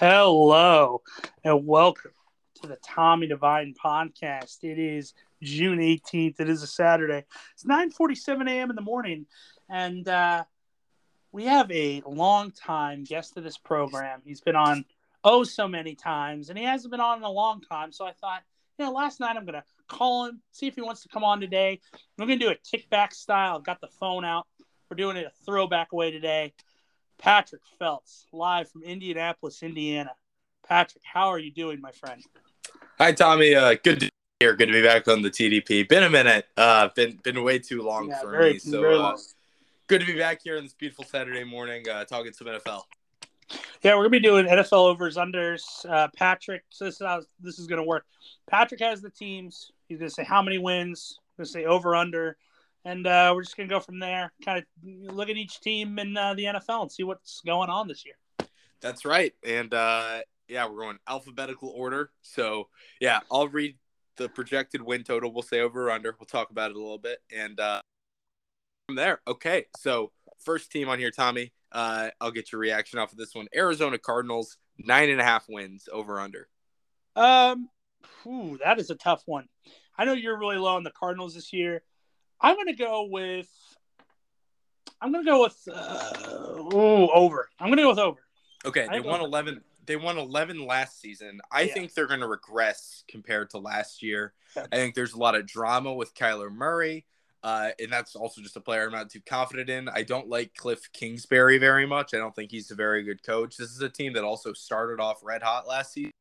Hello and welcome to the Tommy Divine podcast. It is June 18th. It is a Saturday. It's 9:47 a.m. in the morning, and uh, we have a long time guest of this program. He's been on oh so many times, and he hasn't been on in a long time. So I thought, you know, last night I'm gonna call him, see if he wants to come on today. We're gonna do a kickback style. I've got the phone out. We're doing it a throwback way today. Patrick Felts, live from Indianapolis, Indiana. Patrick, how are you doing, my friend? Hi, Tommy. Uh, good to be here. Good to be back on the TDP. Been a minute. Uh, been been way too long Yeah, for very- me. So uh, good to be back here on this beautiful Saturday morning, uh, talking some NFL. Yeah, we're gonna be doing NFL overs unders. Uh, Patrick, so this is how this is gonna work. Patrick has the teams. He's gonna say how many wins. He's Gonna say over under, and uh, we're just gonna go from there. Kind of look at each team in uh, the NFL and see what's going on this year. That's right. And uh, yeah, we're going alphabetical order. So yeah, I'll read the projected win total. We'll say over or under. We'll talk about it a little bit, and uh, from there. Okay, so first team on here, Tommy. Uh, I'll get your reaction off of this one. Arizona Cardinals nine and a half wins over under. Um, whew, that is a tough one. I know you're really low on the Cardinals this year. I'm gonna go with. I'm gonna go with uh, ooh, over. I'm gonna go with over. Okay, they won over. eleven. They won eleven last season. I Yeah. think they're going to regress compared to last year. I think there's a lot of drama with Kyler Murray, uh, and that's also just a player I'm not too confident in. I don't like Cliff Kingsbury very much. I don't think he's a very good coach. This is a team that also started off red hot last season.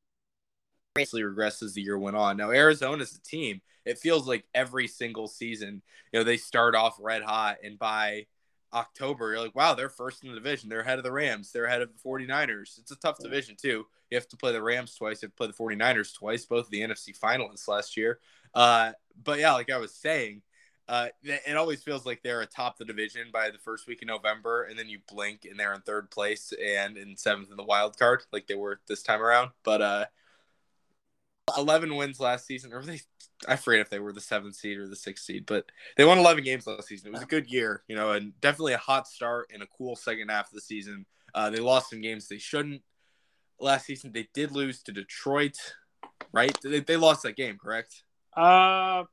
Basically regressed as the year went on. Now Arizona's a team. It feels like every single season, you know, they start off red hot, and by October, you're like, wow, they're first in the division. They're ahead of the Rams. They're ahead of the 49ers. It's a tough division, too. You have to play the Rams twice. You have to play the 49ers twice, both of the NFC finalists last year. Uh, but yeah, like I was saying, uh, it it always feels like they're atop the division by the first week in November, and then you blink and they're in third place and in seventh in the wild card, like they were this time around. But uh, 11 wins last season, or they? I forget if they were the seventh seed or the sixth seed, but they won 11 games last season. It was a good year, you know, and definitely a hot start and a cool second half of the season. Uh, they lost some games they shouldn't. Last season, they did lose to Detroit, right? They, they lost that game, correct? Uh,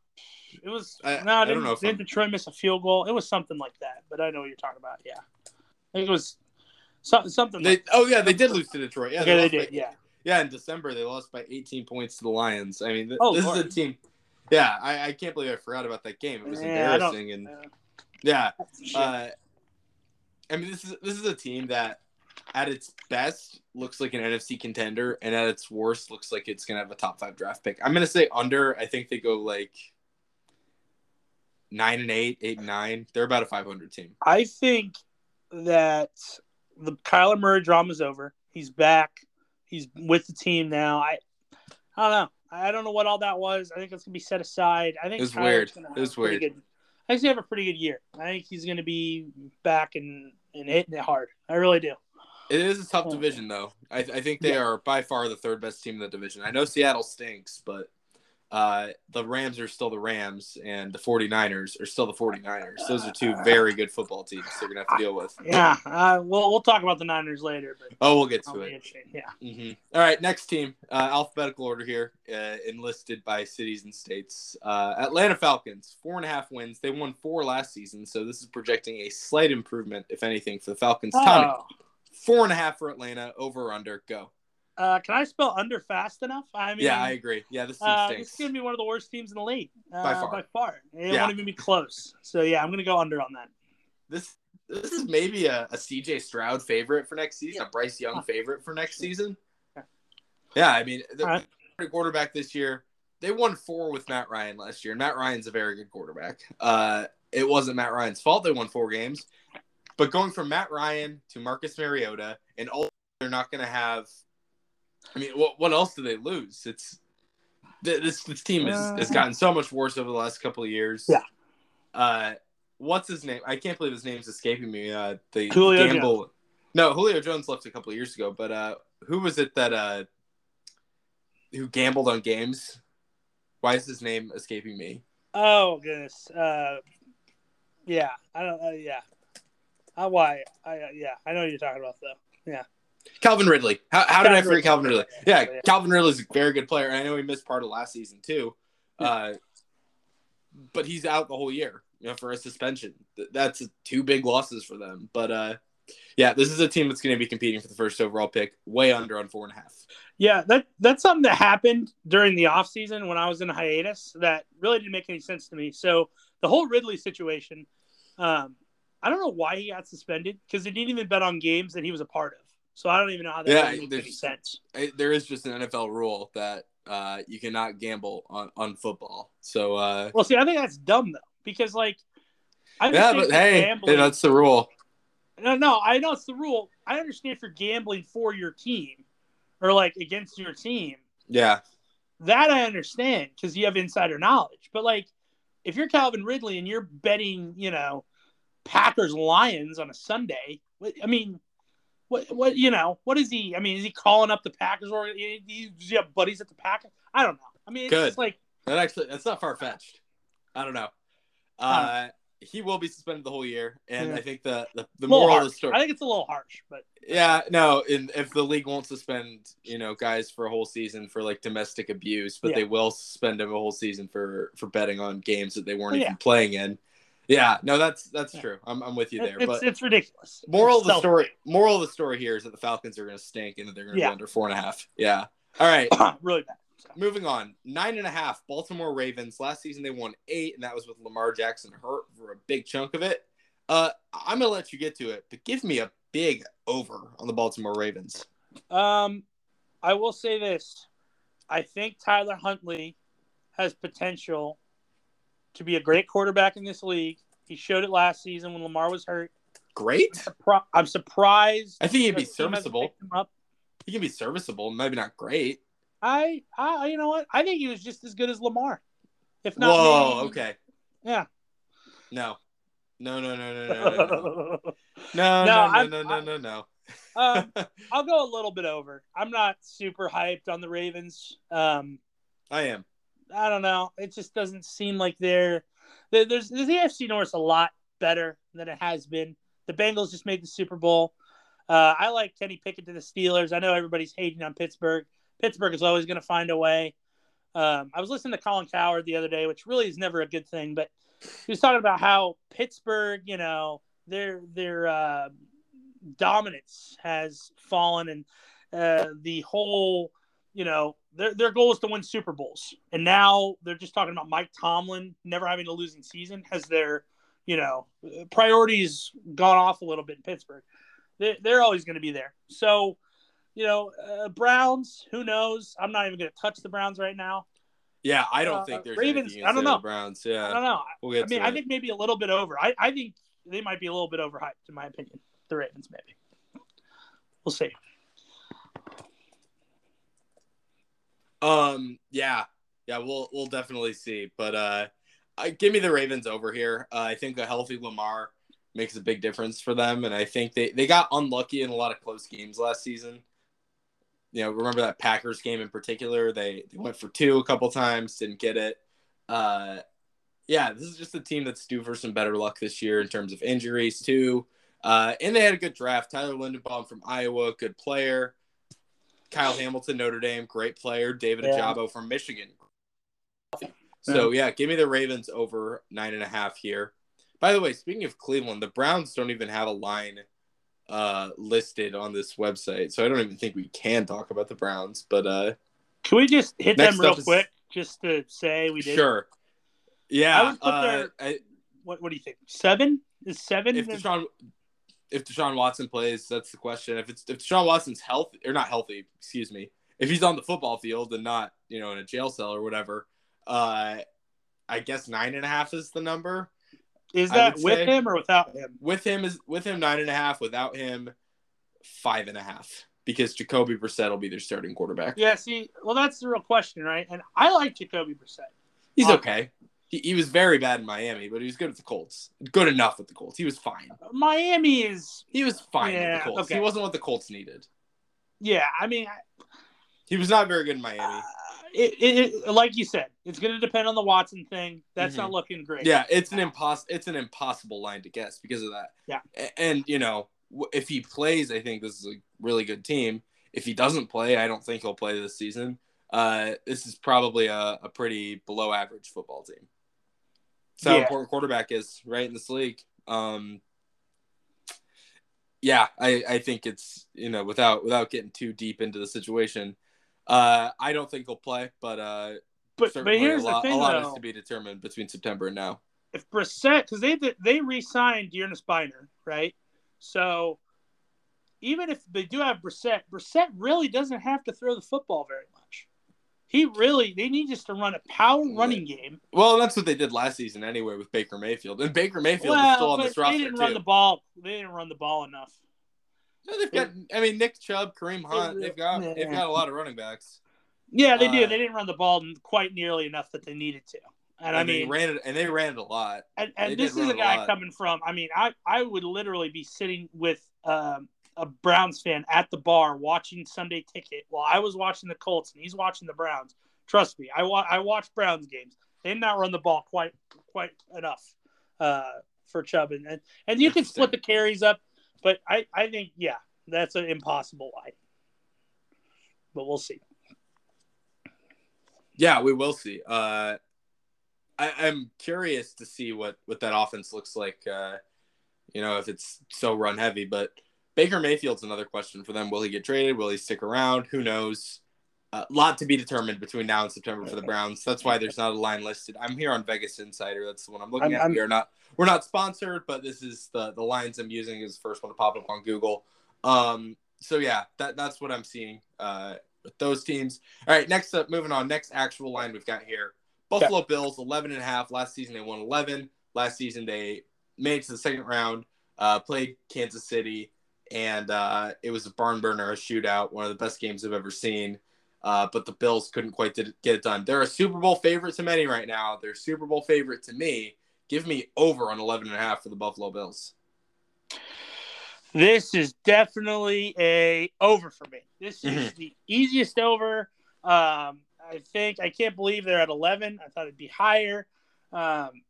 it was I- no. I don't know didn't Detroit miss a field goal? It was something like that, but I know what you're talking about. Yeah, I think it was so, something. They, like, oh yeah, they did lose to Detroit. Yeah, okay, they lost did. Yeah, Yeah, in December they lost by 18 points to the Lions. I mean, th- Oh, this Lord. is a team. Yeah, I, I can't believe I forgot about that game. It was Yeah, embarrassing, and Uh, yeah, uh, I mean, this is this is a team that, at its best, looks like an NFC contender, and at its worst, looks like it's gonna have a top five draft pick. I'm gonna say under. I think they go like nine and eight, eight and nine. They're about a 500 team. I think that the Kyler Murray drama is over. He's back. He's with the team now. I, I don't know. I don't know what all that was. I think it's gonna be set aside. I think it's weird. gonna It have was a pretty weird. Good, I think he's gonna have a pretty good year. I think he's gonna be back and and hitting it hard. I really do. It is a tough Oh. division, though. I, I think they Yeah. are by far the third best team in the division. I know Seattle stinks, but uh, the Rams are still the Rams, and the 49ers are still the 49ers. Those are two very good football teams they're going to have to deal with. Yeah. Uh, we'll we'll talk about the Niners later, but Oh, we'll get to it. Yeah. hmm All right, next team, uh, alphabetical order here, uh, enlisted by cities and states. Uh, Atlanta Falcons, four and a half wins. They won four last season, so this is projecting a slight improvement, if anything, for the Falcons. Tommy, Oh. four and a half for Atlanta, over or under, go. Uh, can I spell under fast enough? I mean, yeah, I agree. Yeah, this team Uh, stinks. is going to be one of the worst teams in the league uh, By far. By far, it Yeah. won't even be close. So yeah, I'm going to go under on that. this this is maybe a, a CJ Stroud favorite for next season, a Bryce Young favorite for next season. Yeah. Yeah, I mean, the right. quarterback this year, they won four with Matt Ryan last year, and Matt Ryan's a very good quarterback. Uh, it wasn't Matt Ryan's fault they won four games, but going from Matt Ryan to Marcus Mariota, and all they're not going to have. I mean, what what else do they lose? It's this this team has, has Uh. gotten so much worse over the last couple of years. Yeah. Uh, what's his name? I can't believe his name's escaping me. Uh, the Julio gamble. No, Julio Jones left a couple of years ago, but uh, who was it that uh, who gambled on games? Why is his name escaping me? Oh goodness. Uh, yeah, I don't. Uh, yeah. Uh, why? I uh, yeah. I know what you're talking about though. Yeah. Calvin Ridley. How, how did I Calvin forget Calvin Ridley. Ridley? Yeah, Yeah. Calvin Ridley's a very good player. I know he missed part of last season too, uh, but he's out the whole year. You know, for a suspension. That's two big losses for them. But uh, yeah, this is a team that's going to be competing for the first overall pick, way under on four and a half. Yeah, that that's something that happened during the offseason when I was in hiatus that really didn't make any sense to me. So the whole Ridley situation, um, I don't know why he got suspended because he didn't even bet on games that he was a part of. So I don't even know how that Yeah, makes any sense. There is just an NFL rule that uh, you cannot gamble on, on football. So uh, Well, see, I think that's dumb though because like, I yeah, but hey, gambling- hey, that's the rule. No, no, I know it's the rule. I understand if you're gambling for your team or like against your team. Yeah, That I understand because you have insider knowledge. But like, if you're Calvin Ridley and you're betting, you know, Packers Lions on a Sunday, I mean, what what you know, what is he? I mean, is he calling up the Packers or does he have buddies at the Packers? I don't know. I mean, it's Good. just like that actually that's not far fetched. I don't know. Uh, he will be suspended the whole year, and Yeah. I think the the, the moral of the story. I think it's a little harsh, but Yeah, no, in, if the league won't suspend, you know, guys for a whole season for like domestic abuse, but Yeah. they will suspend them a whole season for for betting on games that they weren't Oh, even playing in. Yeah, no, that's that's Yeah. true. I'm, I'm with you there. it's but it's ridiculous. moral of the story, moral of the story here is that the Falcons are going to stink and that they're going to Yeah. be under four and a half. Yeah. All right. really bad. So, Moving on, nine and a half. Baltimore Ravens. Last season they won eight, and that was with Lamar Jackson hurt for a big chunk of it. Uh, I'm gonna let you get to it, but give me a big over on the Baltimore Ravens. Um, I will say this: I think Tyler Huntley has potential to be a great quarterback in this league. He showed it last season when Lamar was hurt. Great. Surpri- I'm surprised. I think he'd be the team hasn't serviceable. picked him up. He can be serviceable, maybe not great. I, I, you know what? I think he was just as good as Lamar, if not. Whoa. maybe- Okay. Yeah. No. No. No. No. No. No. No. No. No. No, No. No. No. No. No. Um, no. I'll go a little bit over. I'm not super hyped on the Ravens. Um, I am. I don't know. It just doesn't seem like they're there- there's the AFC North's a lot better than it has been. The Bengals just made the Super Bowl. Uh, I like Kenny Pickett to the Steelers. I know everybody's hating on Pittsburgh. Pittsburgh is always going to find a way. Um, I was listening to Colin Cowherd the other day, which really is never a good thing, but he was talking about how Pittsburgh, you know, their their uh, dominance has fallen, and uh, the whole you know, their their goal is to win Super Bowls, and now they're just talking about Mike Tomlin never having a losing season. Has their, you know, priorities gone off a little bit in Pittsburgh? They, they're always going to be there. So, you know, uh, Browns. Who knows? I'm not even going to touch the Browns right now. Yeah, I don't Uh, think there's Ravens, I don't know. Browns. Yeah. I don't know. we'll I mean, I think maybe a little bit over. I, I think they might be a little bit overhyped, in my opinion. The Ravens, maybe. We'll see. Um, yeah, yeah, we'll we'll definitely see. But uh, I, give me the Ravens over here. Uh, I think a healthy Lamar makes a big difference for them, and I think they they got unlucky in a lot of close games last season. You know, remember that Packers game in particular? They they went for two a couple times, didn't get it. Uh, yeah, this is just a team that's due for some better luck this year in terms of injuries too. Uh, and they had a good draft. Tyler Linderbaum from Iowa, good player. Kyle Hamilton, Notre Dame, great player. David Yeah. Ojabo from Michigan. So yeah, give me the Ravens over nine and a half here. By the way, speaking of Cleveland, the Browns don't even have a line uh, listed on this website, so I don't even think we can talk about the Browns. But uh, Can we just hit them real up is- quick, just to say we did? sure, yeah. I would put uh, their- I- What What do you think? Seven is seven? if Deshaun if Deshaun Watson plays, that's the question. If it's if Deshaun Watson's healthy or not healthy, excuse me, if he's on the football field and not you know in a jail cell or whatever, uh, I guess nine and a half is the number. is that with say- him or without him? With him is with him nine and a half. Without him, five and a half because Jacoby Brissett will be their starting quarterback. Yeah. See, well, that's the real question, right? And I like Jacoby Brissett. He's Uh, okay. He, he was very bad in Miami, but he was good with the Colts. Good enough with the Colts. He was fine. Miami is, He was fine with Yeah, the Colts. okay. He wasn't what the Colts needed. yeah. I mean, He was not very good in Miami. uh, it, it, it, like you said, it's going to depend on the Watson thing. That's Mhm. not looking great. Yeah, it's an impos- it's an impossible line to guess because of that. Yeah. A- And you know, if he plays, I think this is a really good team. If he doesn't play, I don't think he'll play this season. Uh, this is probably a, a pretty below average football team. So yeah. important quarterback is right in this league. Um, yeah, I, I think it's you know without without getting too deep into the situation, uh, I don't think he'll play, but uh, but but here's a lot, the thing, a lot though. is to be determined between September and now. If Brissett, because they they re-signed D'Ernest Byner, right? So even if they do have Brissett, Brissett really doesn't have to throw the football very. He really they need just to run a power running game. Well, that's what they did last season anyway with Baker Mayfield, and Baker Mayfield well, is still on this roster They didn't too. run the ball. They didn't run the ball enough. No, they've got. I mean, Nick Chubb, Kareem Hunt. They've got. They've got a lot of running backs. Yeah, they do. Uh, They didn't run the ball quite nearly enough that they needed to. And, I mean, ran it, and they ran it a lot. and, and this is a run a guy coming from. I mean, I I would literally be sitting with um, a Browns fan at the bar watching Sunday Ticket while I was watching the Colts and he's watching the Browns. Trust me, I wa- I watch Browns games. They did not run the ball quite quite enough uh, for Chubb, and and, and you can split the carries up, but I I think yeah, that's an impossible line. But we'll see. Yeah, we will see. Uh, I, I'm curious to see what what that offense looks like. Uh, you know, if it's so run heavy, but Baker Mayfield's another question for them. Will he get traded? Will he stick around? Who knows? A lot to be determined between now and September for the Browns. That's why there's not a line listed. I'm here on Vegas Insider. That's the one I'm looking I'm- at. I'm- we are not we're not sponsored, but this is the the lines I'm using is the first one to pop up on Google. Um, so yeah, that that's what I'm seeing uh, with those teams. All right, next up, moving on. Next actual line we've got here: Buffalo Bills, 11 and a half. Last season they won 11. Last season they made it to the second round, uh, played Kansas City, and uh, it was a barn burner, a shootout, one of the best games I've ever seen. Uh, but the Bills couldn't quite get it done. They're a Super Bowl favorite to many right now. They're a Super Bowl favorite to me. Give me over on 11 and a half for the Buffalo Bills. This is definitely a over for me. This is Mhm. the easiest over. Um, I think I can't believe they're at eleven. I thought it'd be higher. Um,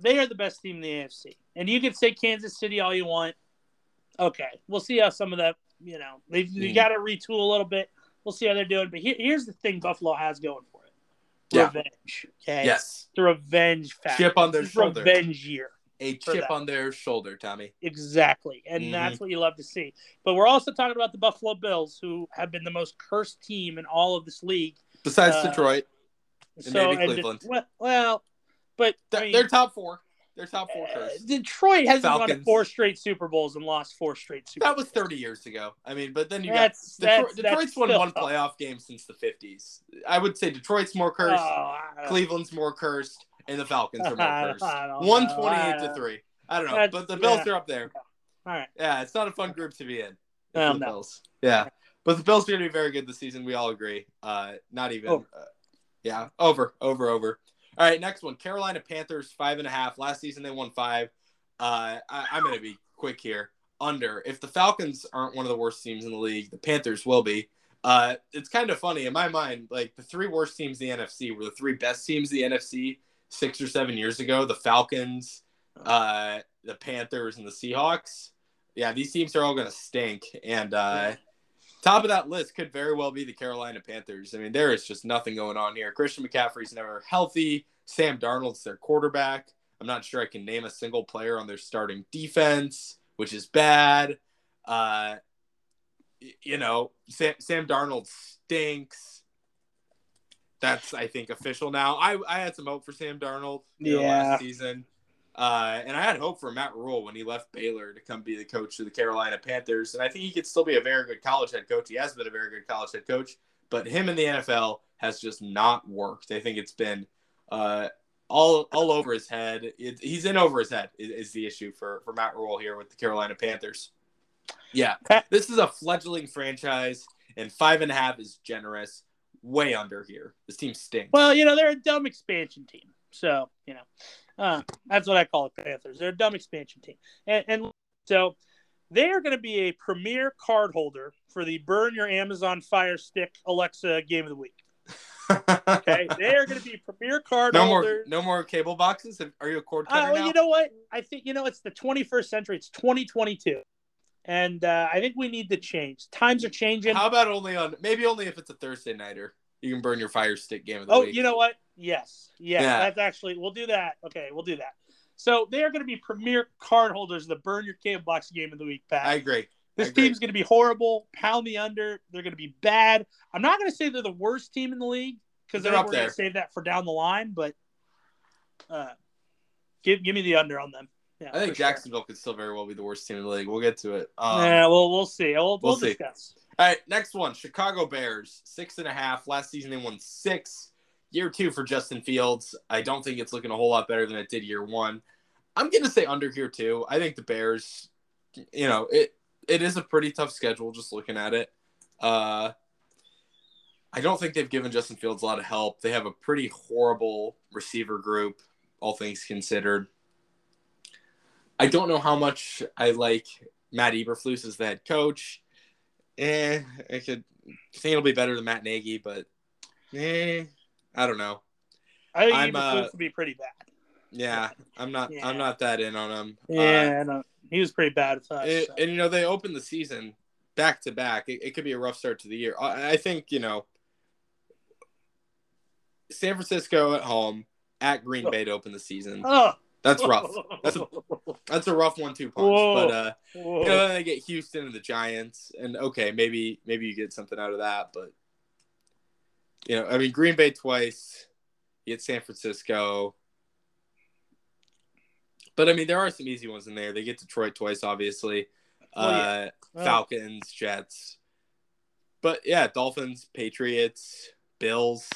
they are the best team in the AFC, and you can say Kansas City all you want. Okay, we'll see how some of that. You know, they've Mhm. got to retool a little bit. We'll see how they're doing. But here, here's the thing: Buffalo has going for it. Yeah. Revenge. Okay. Yes, The revenge factor. Chip on their shoulder. Revenge year. a chip on their shoulder, Tommy. Exactly. And Mhm. that's what you love to see. But we're also talking about the Buffalo Bills, who have been the most cursed team in all of this league. Besides Uh, Detroit, so, maybe and Cleveland. well, well, but they're, mean, they're top four. They're top four uh. Detroit hasn't Falcons. four straight Super Bowls and lost four straight Super That was 30 years ago. I mean, but then you That's, got Detroit, that's, Detroit's that's won one playoff game since the 50s. I would say Detroit's more cursed, Oh, Cleveland's more cursed, and the Falcons are more cursed. 128 to 3. I don't know, That's- but the Bills yeah. are up there. All right. Yeah, it's not a fun group to be in. Oh, for the no. Bills. Yeah. But the Bills are going to be very good this season. We all agree. Uh, not even. Over. Uh, yeah, over, over, over. All right, next one. Carolina Panthers, five and a half. Last season they won five. Uh, I, I'm going to be quick here. Under. If the Falcons aren't one of the worst teams in the league, the Panthers will be. Uh, it's kind of funny in my mind. Like the three worst teams in the NFC were the three best teams in the NFC six or seven years ago. The Falcons, uh, the Panthers, and the Seahawks. Yeah, these teams are all going to stink. And uh, top of that list could very well be the Carolina Panthers. I mean, there is just nothing going on here. Christian McCaffrey's never healthy. Sam Darnold's their quarterback. I'm not sure I can name a single player on their starting defense, which is bad. Uh, you know, Sam, Sam Darnold stinks. That's I think official now. I, I had some hope for Sam Darnold know, last season. Uh, and I had hope for Matt Rhule when he left Baylor to come be the coach of the Carolina Panthers. And I think he could still be a very good college head coach. He has been a very good college head coach, but him in the NFL has just not worked. I think it's been uh, all all over his head. It, he's in over his head is, is the issue for for Matt Rhule here with the Carolina Panthers. Yeah, this is a fledgling franchise, and five and a half is generous. Way under here. This team stinks. Well, you know, they're a dumb expansion team. So, you know, uh, that's what I call it, Panthers. They're a dumb expansion team. And, and so they are going to be a premier card holder for the Burn Your Amazon Fire Stick Alexa Game of the Week. Okay. they are going to be premier card no more, no more cable boxes. Are you a cord Uh, well, now? you know what? I think, you know, it's the 21st century. It's 2022. and uh, I think we need to change. Times are changing. How about only on maybe only if it's a Thursday nighter? You can burn your Fire Stick game of the oh, week. you know what? Yes, yes, Yeah. that's actually we'll do that. Okay, we'll do that. So they are going to be premier card holders the Burn Your Cable Box game of the week, Pat. I agree. This I agree. team's going to be horrible. Pound the under. They're going to be bad. I'm not going to say they're the worst team in the league because They're they're up going to there. save that for down the line. But uh, give give me the under on them. Yeah, I think for sure. Jacksonville could still very well be the worst team in the league. We'll get to it. Um, yeah, well, we'll see. We'll, we'll, we'll see. discuss. All right, next one. Chicago Bears, six and a half. Last season they won six. Year two for Justin Fields. I don't think it's looking a whole lot better than it did year one. I'm gonna say under here too. I think the Bears, you know, it it is a pretty tough schedule just looking at it. Uh I don't think they've given Justin Fields a lot of help. They have a pretty horrible receiver group, all things considered. I don't know how much I like Matt Eberflus as the head coach. Eh, I could think it'll be better than Matt Nagy, but eh, I don't know. I think I'm, Eberflus uh, would be pretty bad. Yeah, I'm not. Yeah. I'm not that in on him. Uh, Yeah, I know. he was pretty bad with us. it- so. and you know they opened the season back to back. It, it could be a rough start to the year. I, I think you know San Francisco at home at Green Bay to open the season. oh, That's rough. That's a that's a rough one-two punch. Whoa. But uh, Whoa. you know then they get Houston and the Giants, and okay, maybe maybe you get something out of that. But you know, I mean, Green Bay twice. You get San Francisco. But I mean, there are some easy ones in there. They get Detroit twice, obviously. Well, yeah. Uh, Well, Falcons, Jets. But yeah, Dolphins, Patriots, Bills.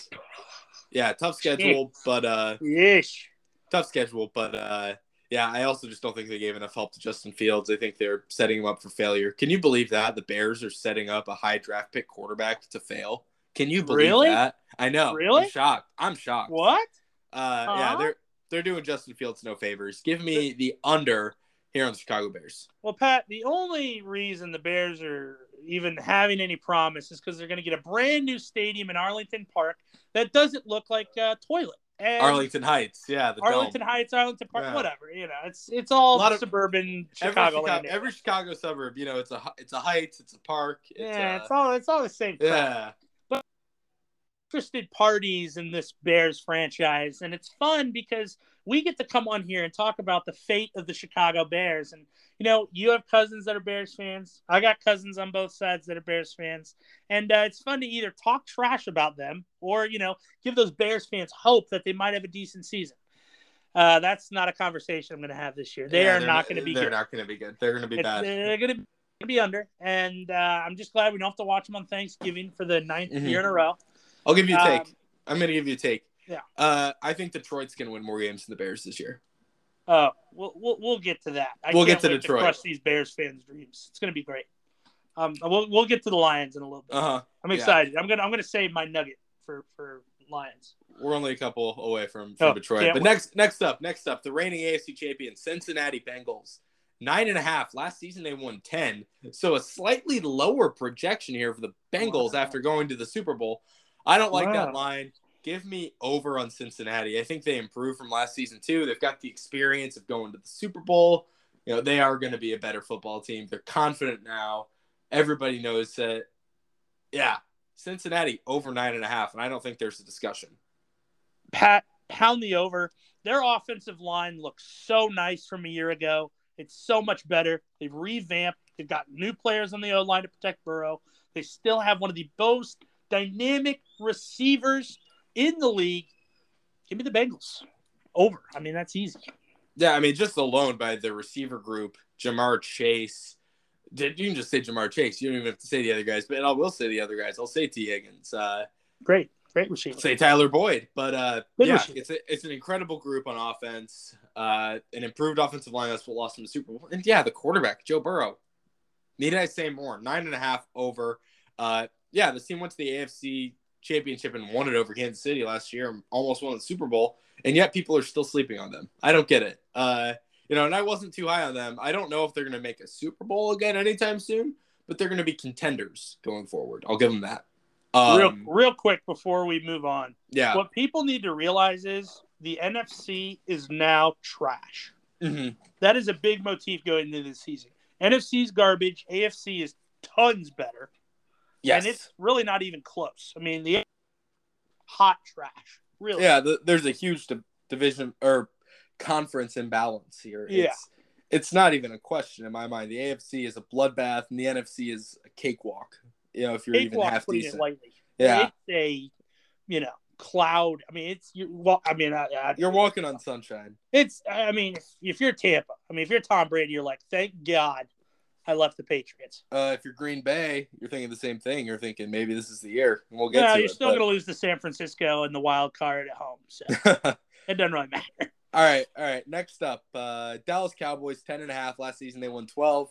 Yeah, tough schedule, but uh Yeesh. tough schedule, but uh yeah, I also just don't think they gave enough help to Justin Fields. I think they're setting him up for failure. Can you believe that? The Bears are setting up a high draft pick quarterback to fail. Can you believe Really? that? I know. Really? I'm shocked. I'm shocked. What? Uh, Huh? yeah, they're they're doing Justin Fields no favors. Give me the under here on the Chicago Bears. Well, Pat, the only reason the Bears are even having any promise is because they're going to get a brand new stadium in Arlington Park that doesn't look like a toilet. And Arlington Heights, yeah, the Arlington dome. Heights, Arlington Park, Yeah. whatever. You know, it's it's all A lot of- suburban Every Chicago. Chicago, every Chicago suburb, you know, it's a it's a Heights, it's a park. It's yeah, a, it's all it's all the same. crap. Yeah. interested parties in this Bears franchise, and it's fun because we get to come on here and talk about the fate of the Chicago Bears. And you know, you have cousins that are Bears fans. I got cousins on both sides that are Bears fans, and uh, it's fun to either talk trash about them or you know give those Bears fans hope that they might have a decent season. Uh, that's not a conversation I'm going to have this year. They Yeah, are not going to be They're good. not going to be good. They're going to be It's- bad. They're going to be under, and uh, I'm just glad we don't have to watch them on Thanksgiving for the ninth Mhm. year in a row. I'll give you a take. Um, I'm going to give you a take. yeah. Uh, I think Detroit's going to win more games than the Bears this year. Oh, we'll, we'll we'll get to that. I We'll get to Detroit. crush these Bears fans' dreams. It's gonna be great. Um, we'll we'll get to the Lions in a little bit. Uh huh. I'm yeah. excited. I'm gonna I'm gonna save my nugget for for Lions. We're only a couple away from, from Oh, Detroit. But wait. next next up, next up, the reigning AFC champion, Cincinnati Bengals. Nine and a half. Last season they won ten. So a slightly lower projection here for the Bengals Wow. after going to the Super Bowl. I don't like that line. Give me over on Cincinnati. I think they improved from last season too. They've got the experience of going to the Super Bowl. You know, they are going to be a better football team. They're confident now. Everybody knows that. Yeah, Cincinnati over nine and a half, and I don't think there's a discussion. Pat pound the over. Their offensive line looks so nice from a year ago. It's so much better. They've revamped. They've got new players on the O line to protect Burrow. They still have one of the most dynamic receivers in the league. Give me the Bengals. Over. I mean, that's easy. Yeah, I mean, just alone by the receiver group, Ja'Marr Chase. Did you can just say Ja'Marr Chase? You don't even have to say the other guys, but I will say the other guys. I'll say Tee Higgins. Uh, Great. Great receiver. say Tyler Boyd. But uh, yeah, receiver. it's a, it's an incredible group on offense. Uh, an improved offensive line. That's what lost them the Super Bowl. And yeah, the quarterback Joe Burrow. Need I say more? Nine and a half over. Uh, yeah, this team went to the AFC Championship and won it over Kansas City last year, and almost won the Super Bowl, and yet people are still sleeping on them. I don't get it. Uh, you know, and I wasn't too high on them. I don't know if they're going to make a Super Bowl again anytime soon, but they're going to be contenders going forward. I'll give them that. Um, real, real quick before we move on, yeah. what people need to realize is the NFC is now trash. Mhm. That is a big motif going into this season. NFC's garbage. AFC is tons better. Yes. And it's really not even close. I mean, the hot trash. Really. yeah, the, there's a huge di- division or conference imbalance here. Yeah. It's, it's not even a question in my mind. The AFC is a bloodbath, and the NFC is a cakewalk. You know, if you're even Cakewalk, half putting decent. yeah, It's a, you know, cloud. I mean, it's you. Well, I mean, I, I, you're walking on sunshine. it's. I mean, if you're Tampa, I mean, if you're Tom Brady, you're like, thank God, I left the Patriots. Uh, if you're Green Bay, you're thinking the same thing. You're thinking maybe this is the year. And we'll get Yeah, to you're it. still but- going to lose to San Francisco in the wild card at home, so it doesn't really matter. All right, all right. Next up, uh, Dallas Cowboys, 10 and a half. Last season, they won 12.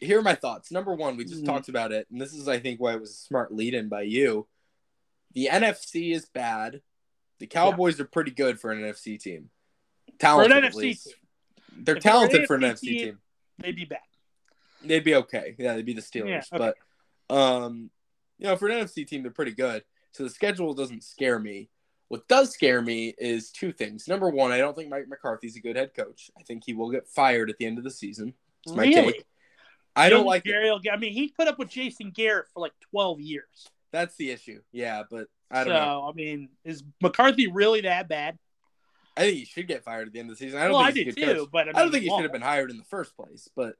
Here are my thoughts. Number one, we just Mhm. talked about it, and this is, I think, why it was a smart lead in by you. The NFC is bad. The Cowboys are pretty good for an NFC team. Talented, at NFC least. team. They're If an talented for an NFC team. team, They'd be bad. They'd be okay. Yeah, they'd be the Steelers. Yeah, okay. But, um, you know, for an NFC team, they're pretty good. So the schedule doesn't scare me. What does scare me is two things. Number one, I don't think Mike McCarthy's a good head coach. I think he will get fired at the end of the season. It's my Really? take. I don't like will I mean, he put up with Jason Garrett for like 12 years. That's the issue. Yeah, but I so, don't know. I mean, is McCarthy really that bad? I think he should get fired at the end of the season. I don't well, I think did a good too, coach. but I, mean, I don't think he should have been hired in the first place. But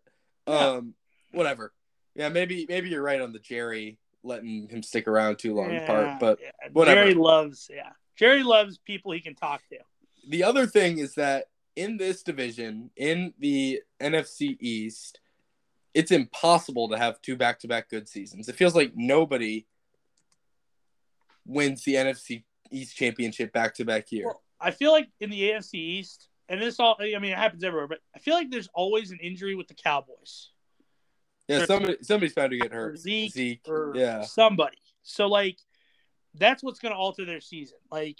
Yeah. um, whatever. Yeah, maybe maybe you're right on the Jerry letting him stick around too long Yeah, part. But yeah. whatever. Jerry loves, yeah. Jerry loves people he can talk to. the other thing is that in this division, in the NFC East, it's impossible to have two back to back good seasons. It feels like nobody wins the NFC East championship back to back year. Well, I feel like in the AFC East, and this all, I mean, it happens everywhere, but I feel like there's always an injury with the Cowboys yeah, somebody somebody's bound to get hurt. Zeke, or yeah. somebody. So, like, that's what's going to alter their season. Like,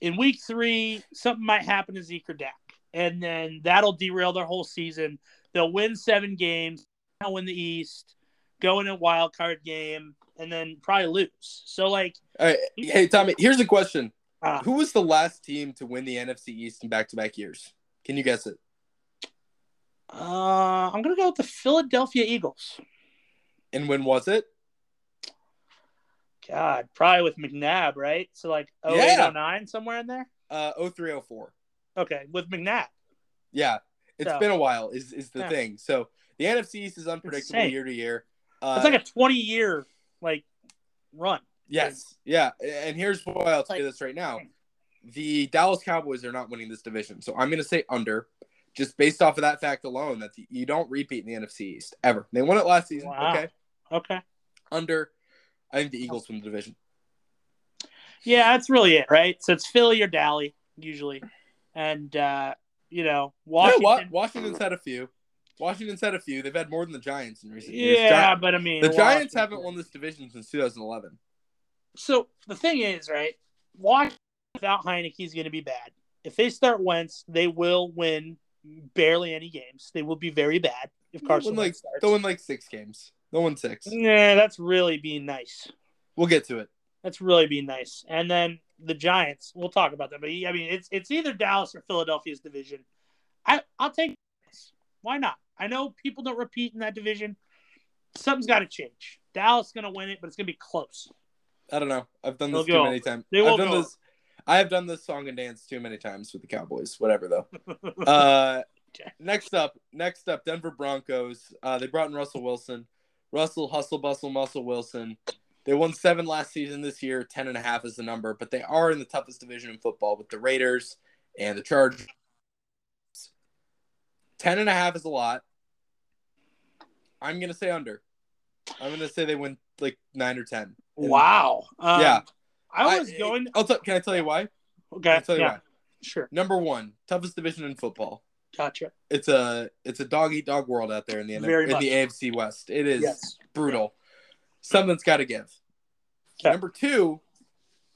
in week three, something might happen to Zeke or Dak, and then that'll derail their whole season. They'll win seven games, they'll win the East, go in a wild card game, and then probably lose. So, like, right. Hey, Tommy, here's a question. Uh, Who was the last team to win the NFC East in back to back years? Can you guess it? uh, I'm going to go with the Philadelphia Eagles. And when was it? God, probably with McNabb, right? So like Yeah. 0809 somewhere in there. Uh 0304. Okay, with McNabb. Yeah. It's So- been a while is is the Yeah. thing. So the NFC East is unpredictable year to year. Uh, It's like a 20 year like run. Yes, yeah, and here's why I'll tell you this right now: the Dallas Cowboys are not winning this division, so I'm going to say under, just based off of that fact alone that the, you don't repeat in the NFC East ever. They won it last season, Wow. okay? Okay. Under, I think the Eagles win the division. Yeah, that's really it, right? So it's Philly or Dally usually, and uh, you know You know Washington. what? Washington's had a few. Washington's had a few. They've had more than the Giants in recent years. Yeah, but I mean the Giants haven't won this division since 2011. So the thing is, right? Washington without Heinicke is going to be bad. If they start Wentz, they will win barely any games. They will be very bad if They'll Carson win like starts. they'll win like six games. They'll win six. Nah, that's really being nice. We'll get to it. That's really being nice. And then the Giants, we'll talk about them. But I mean, it's it's either Dallas or Philadelphia's division. I I'll take this. Why not? I know people don't repeat in that division. Something's got to change. Dallas is going to win it, but it's going to be close. I don't know. I've done They'll this too go many times. They I've done go this. I have done this song and dance too many times with the Cowboys. Whatever though. Uh, next up, next up, Denver Broncos. Uh, they brought in Russell Wilson. Russell hustle bustle muscle Wilson. They won seven last season. This year, ten and a half is the number. But they are in the toughest division in football with the Raiders and the Chargers. Ten and a half is a lot. I'm gonna say under. I'm gonna say they win like nine or ten. Wow. Um, Yeah. I was I- going. I'll t- can I tell you why? Okay. I'll tell you yeah. why. Sure. Number one, toughest division in football. Gotcha. It's a it's a dog eat dog world out there in the Very in much. the AFC West. It is Yes. brutal. Something's got to give. Okay. Number two,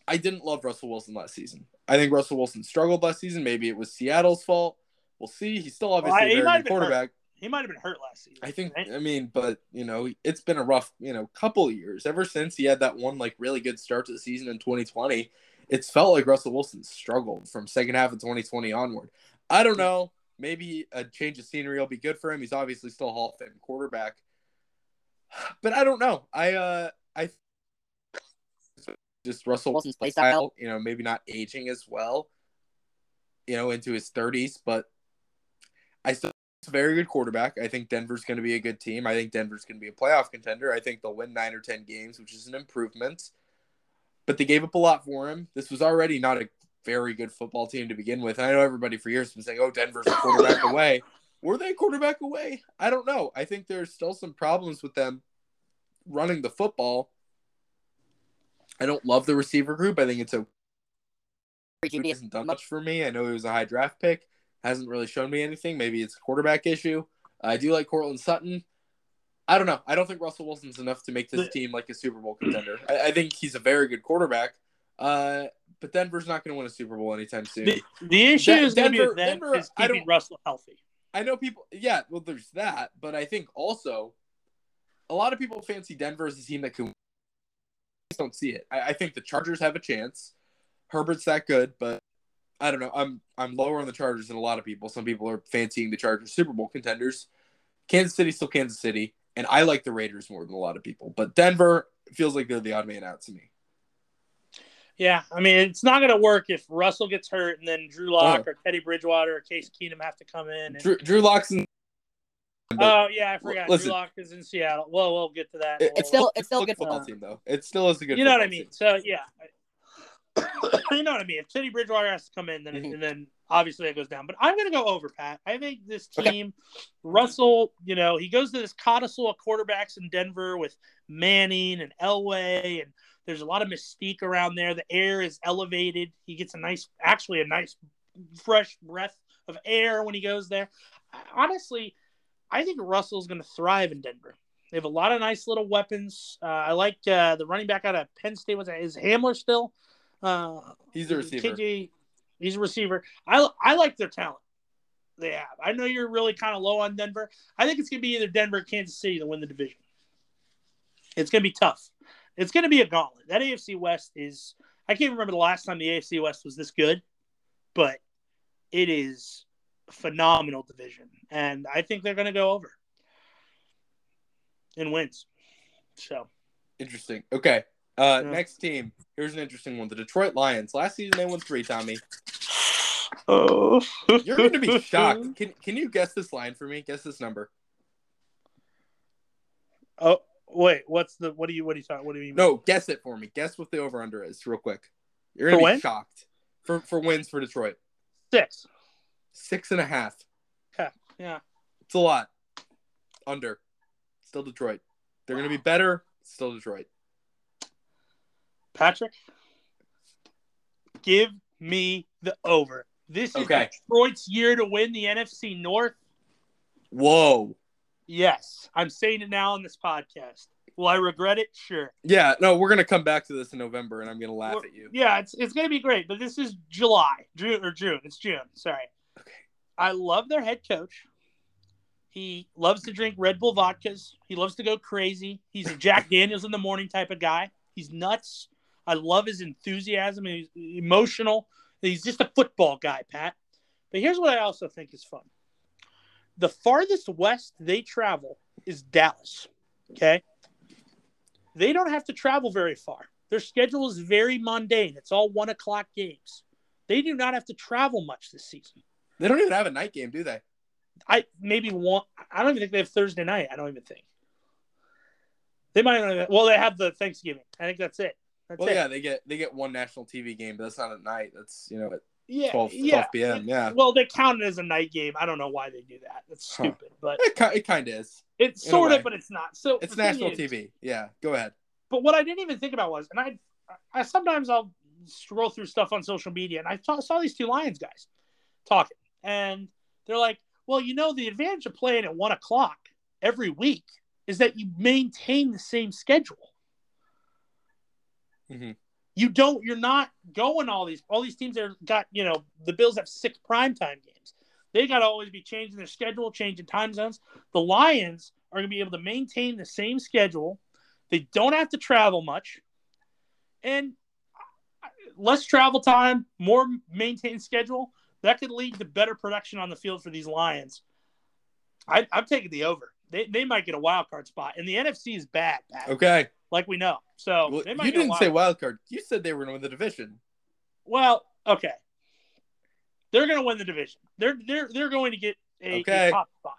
I didn't love Russell Wilson last season. I think Russell Wilson struggled last season. Maybe it was Seattle's fault. We'll see. He's still obviously Well, he a very good quarterback. He might have been hurt last season. I think. right? I mean, but you know, it's been a rough, you know, couple of years ever since he had that one like really good start to the season in 2020. It's felt like Russell Wilson struggled from second half of 2020 onward. I don't know. maybe a change of scenery will be good for him. He's obviously still a Hall of Fame quarterback, but I don't know. I uh, I just Russell Wilson's play style. you know, maybe not aging as well, you know, into his 30s, but I still a very good quarterback. I think Denver's going to be a good team. I think Denver's going to be a playoff contender. I think they'll win nine or 10 games, which is an improvement. But they gave up a lot for him. This was already not a very good football team to begin with. I know everybody for years has been saying, oh, Denver's a quarterback away. Were they a quarterback away? I don't know. I think there's still some problems with them running the football. I don't love the receiver group. I think it's a Jeudy hasn't done much for me. I know he was a high draft pick. Hasn't really shown me anything. Maybe it's a quarterback issue. I do like Courtland Sutton. I don't know. I don't think Russell Wilson's enough to make this team like a Super Bowl contender. I, I think he's a very good quarterback. Uh, but Denver's not going to win a Super Bowl anytime soon. The, the issue Den- is Denver- Denver, is I keeping Russell healthy. I know people. Yeah, well, there's that, but I think also a lot of people fancy Denver as a team that can. I just don't see it. I, I think the Chargers have a chance. Herbert's that good, but I don't know. I'm I'm lower on the Chargers than a lot of people. Some people are fancying the Chargers Super Bowl contenders. Kansas City's still Kansas City, and I like the Raiders more than a lot of people. But Denver feels like they're the odd man out to me. Yeah, I mean, it's not going to work if Russell gets hurt and then Drew Lock Oh. or Teddy Bridgewater or Case Keenum have to come in. And, Drew, Drew Lock's in, oh yeah, I forgot. Listen. Drew Lock is in Seattle. Well, we'll get to that. it- It's still it's still a a good football football. team though. It still is a good. you know what I mean. team. So yeah, you know what I mean. If Teddy Bridgewater has to come in, then Mhm. and then obviously it goes down. But I'm going to go over Pat. I think this Okay. team, Russell, you know, he goes to this codicil of quarterbacks in Denver with Manning and Elway, and there's a lot of mystique around there. The air is elevated. He gets a nice, actually a nice, fresh breath of air when he goes there. Honestly, I think Russell's going to thrive in Denver. They have a lot of nice little weapons. Uh, I like uh, the running back out of Penn State. Was that is Hamler still? Uh, He's a receiver. KJ, he's a receiver. I I like their talent. They have. I know you're really kind of low on Denver. I think it's going to be either Denver or Kansas City to win the division. It's going to be tough. It's going to be a gauntlet. That AFC West is. I can't remember the last time the AFC West was this good, but it is a phenomenal division, and I think they're going to go over and wins. So Interesting. Okay. Uh, Yeah. Next team. Here's an interesting one. The Detroit Lions. Last season they won three. Tommy, oh, you're going to be shocked. Can Can you guess this line for me? Guess this number. Oh wait, what's the what do you what do you talk what do you mean? No, guess it for me. Guess what the over under is, real quick. You're going to when? be shocked for for wins for Detroit. six. Six and a half. Yeah, It's a lot. Under. Still Detroit. They're going to be better. Still Detroit. Patrick, give me the over. This is Okay. Detroit's year to win the NFC North. Whoa. Yes, I'm saying it now on this podcast. Will I regret it? Sure. Yeah. No, we're going to come back to this in November, and I'm going to laugh at you. Yeah, it's it's gonna be great. But this is July, June or June. It's June. Sorry. Okay. I love their head coach. He loves to drink Red Bull vodkas. He loves to go crazy. He's a Jack Daniels in the morning type of guy. He's nuts. I love his enthusiasm. He's emotional. He's just a football guy, Pat. But here's what I also think is fun. The farthest west they travel is Dallas. Okay. They don't have to travel very far. Their schedule is very mundane. It's all one o'clock games. They do not have to travel much this season. They don't even have a night game, do they? I maybe one. I don't even think they have Thursday night. I don't even think they might. Not even, well, they have the Thanksgiving. I think that's it. That's Well, it. yeah, they get they get one national TV game, but that's not at night. That's you know at yeah, 12, 12 p.m. Yeah, Well, they count it as a night game. I don't know why they do that. That's Huh. stupid, but it, it kind of is. it's sort of, but it's not. So It's national is- TV. Yeah, go ahead. But what I didn't even think about was, and I, I sometimes I'll scroll through stuff on social media, and I saw, saw these two Lions guys talking, and they're like, "Well, you know, the advantage of playing at one o'clock every week is that you maintain the same schedule. Mhm. You don't. You're not going all these. All these teams are got. You know, the Bills have six primetime games. They got to always be changing their schedule, changing time zones. The Lions are going to be able to maintain the same schedule. They don't have to travel much, and less travel time, more maintained schedule. that could lead to better production on the field for these Lions. I, I'm taking the over. They, they might get a wild card spot, and the NFC is bad, Pat, Okay. Like we know. So Well, they might you didn't say wild card. You said they were going to win the division. Well, okay. They're going to win the division. They're they're they're going to get a, a top spot.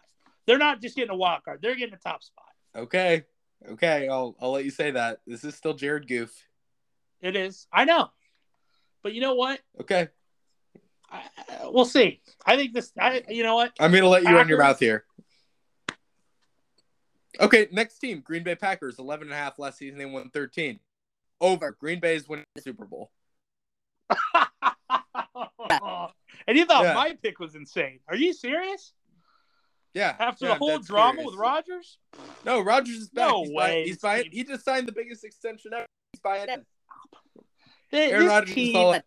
They're not just getting a wild card. They're getting a top spot. Okay. Okay. I'll I'll let you say that. This is still Jared Goff. It is. I know. But you know what? Okay. I, we'll see. I think this. I you know what? I'm going to let you run your mouth here. Okay, next team, Green Bay Packers, 11 and a half last season. They won 13. Over. Green Bay is winning the Super Bowl. and you thought Yeah. my pick was insane? Are you serious? Yeah. After yeah, the whole drama serious. with Rodgers? No, Rodgers is back. No he's way. Buying, he's This buying, he just signed the biggest extension ever. He's buying in. Th- Aaron this Rodgers is team- solid.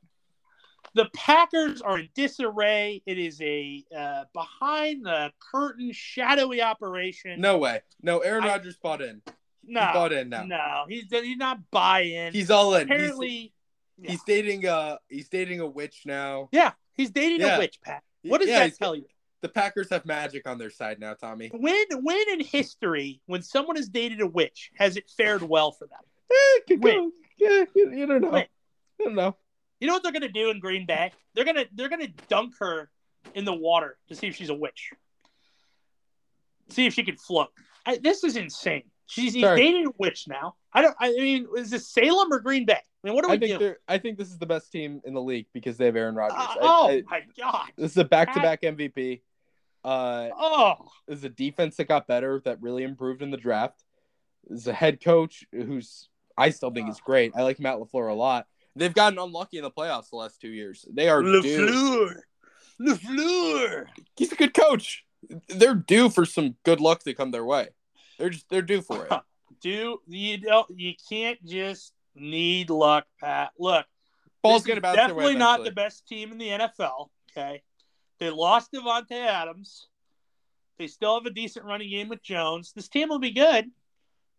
The Packers are in disarray. It is a uh, behind the curtain, shadowy operation. No way. No, Aaron I- Rodgers bought in. no, He bought in now. no, he's he's not buying. He's all in. He's, apparently, yeah. he's dating uh he's dating a witch now. yeah, he's dating Yeah. a witch, Pat. What does Yeah, that tell you? The Packers have magic on their side now, Tommy. When when in history, when someone has dated a witch, has it fared well for them? Eh, could Wait. go. Yeah, you, you don't know. I don't know. You know what they're gonna do in Green Bay? They're gonna they're gonna dunk her in the water to see if she's a witch. See if she can float. I, this is insane. She's he's Sorry. dating a witch now. I don't. I mean, is this Salem or Green Bay? I mean, what do we I think they're. I think this is the best team in the league because they have Aaron Rodgers. Uh, I- oh I- my god! this is a back-to-back MVP. Uh, Oh, this is a defense that got better, that really improved in the draft. This is a head coach who's I still think is great. I like Matt Lafleur a lot. They've gotten unlucky in the playoffs the last two years. They are due. Lafleur, Lafleur. He's a good coach. They're due for some good luck to come their way. They're just they're due for it. Do you don't? You can't just need luck, Pat. Look, Ball's gonna bounce their way definitely not the best team in the NFL. Okay, they lost Davante Adams. They still have a decent running game with Jones. This team will be good,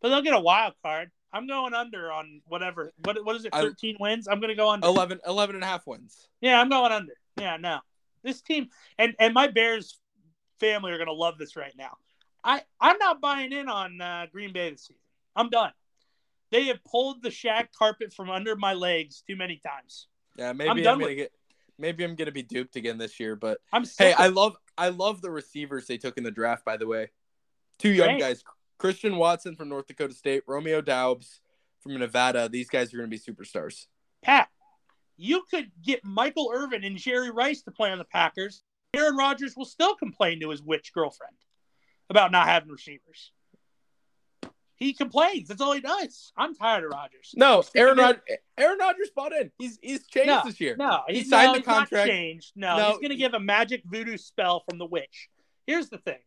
but they'll get a wild card. I'm going under on whatever. What what is it? I- 13 wins. I'm going to go under. 11, 11 and a half wins. Yeah, I'm going under. Yeah, no. This team and and my Bears family are going to love this right now. I I'm not buying in on uh, Green Bay this season. I'm done. They have pulled the Shaq carpet from under my legs too many times. Yeah, maybe I'm I'm, gonna get maybe I'm gonna be duped again this year, but I'm hey, I love I love the receivers they took in the draft, by the way. Two young Great. guys. Christian Watson from North Dakota State, Romeo Doubs from Nevada. These guys are gonna be superstars. Pat. You could get Michael Irvin and Jerry Rice to play on the Packers. Aaron Rodgers will still complain to his witch girlfriend about not having receivers. He complains. That's all he does. I'm tired of Rodgers. No, Aaron. Rod- Aaron Rodgers bought in. He's he's changed No, this year. No, He signed no, the contract. changed. No, No. he's going to give a magic voodoo spell from the witch. Here's the thing: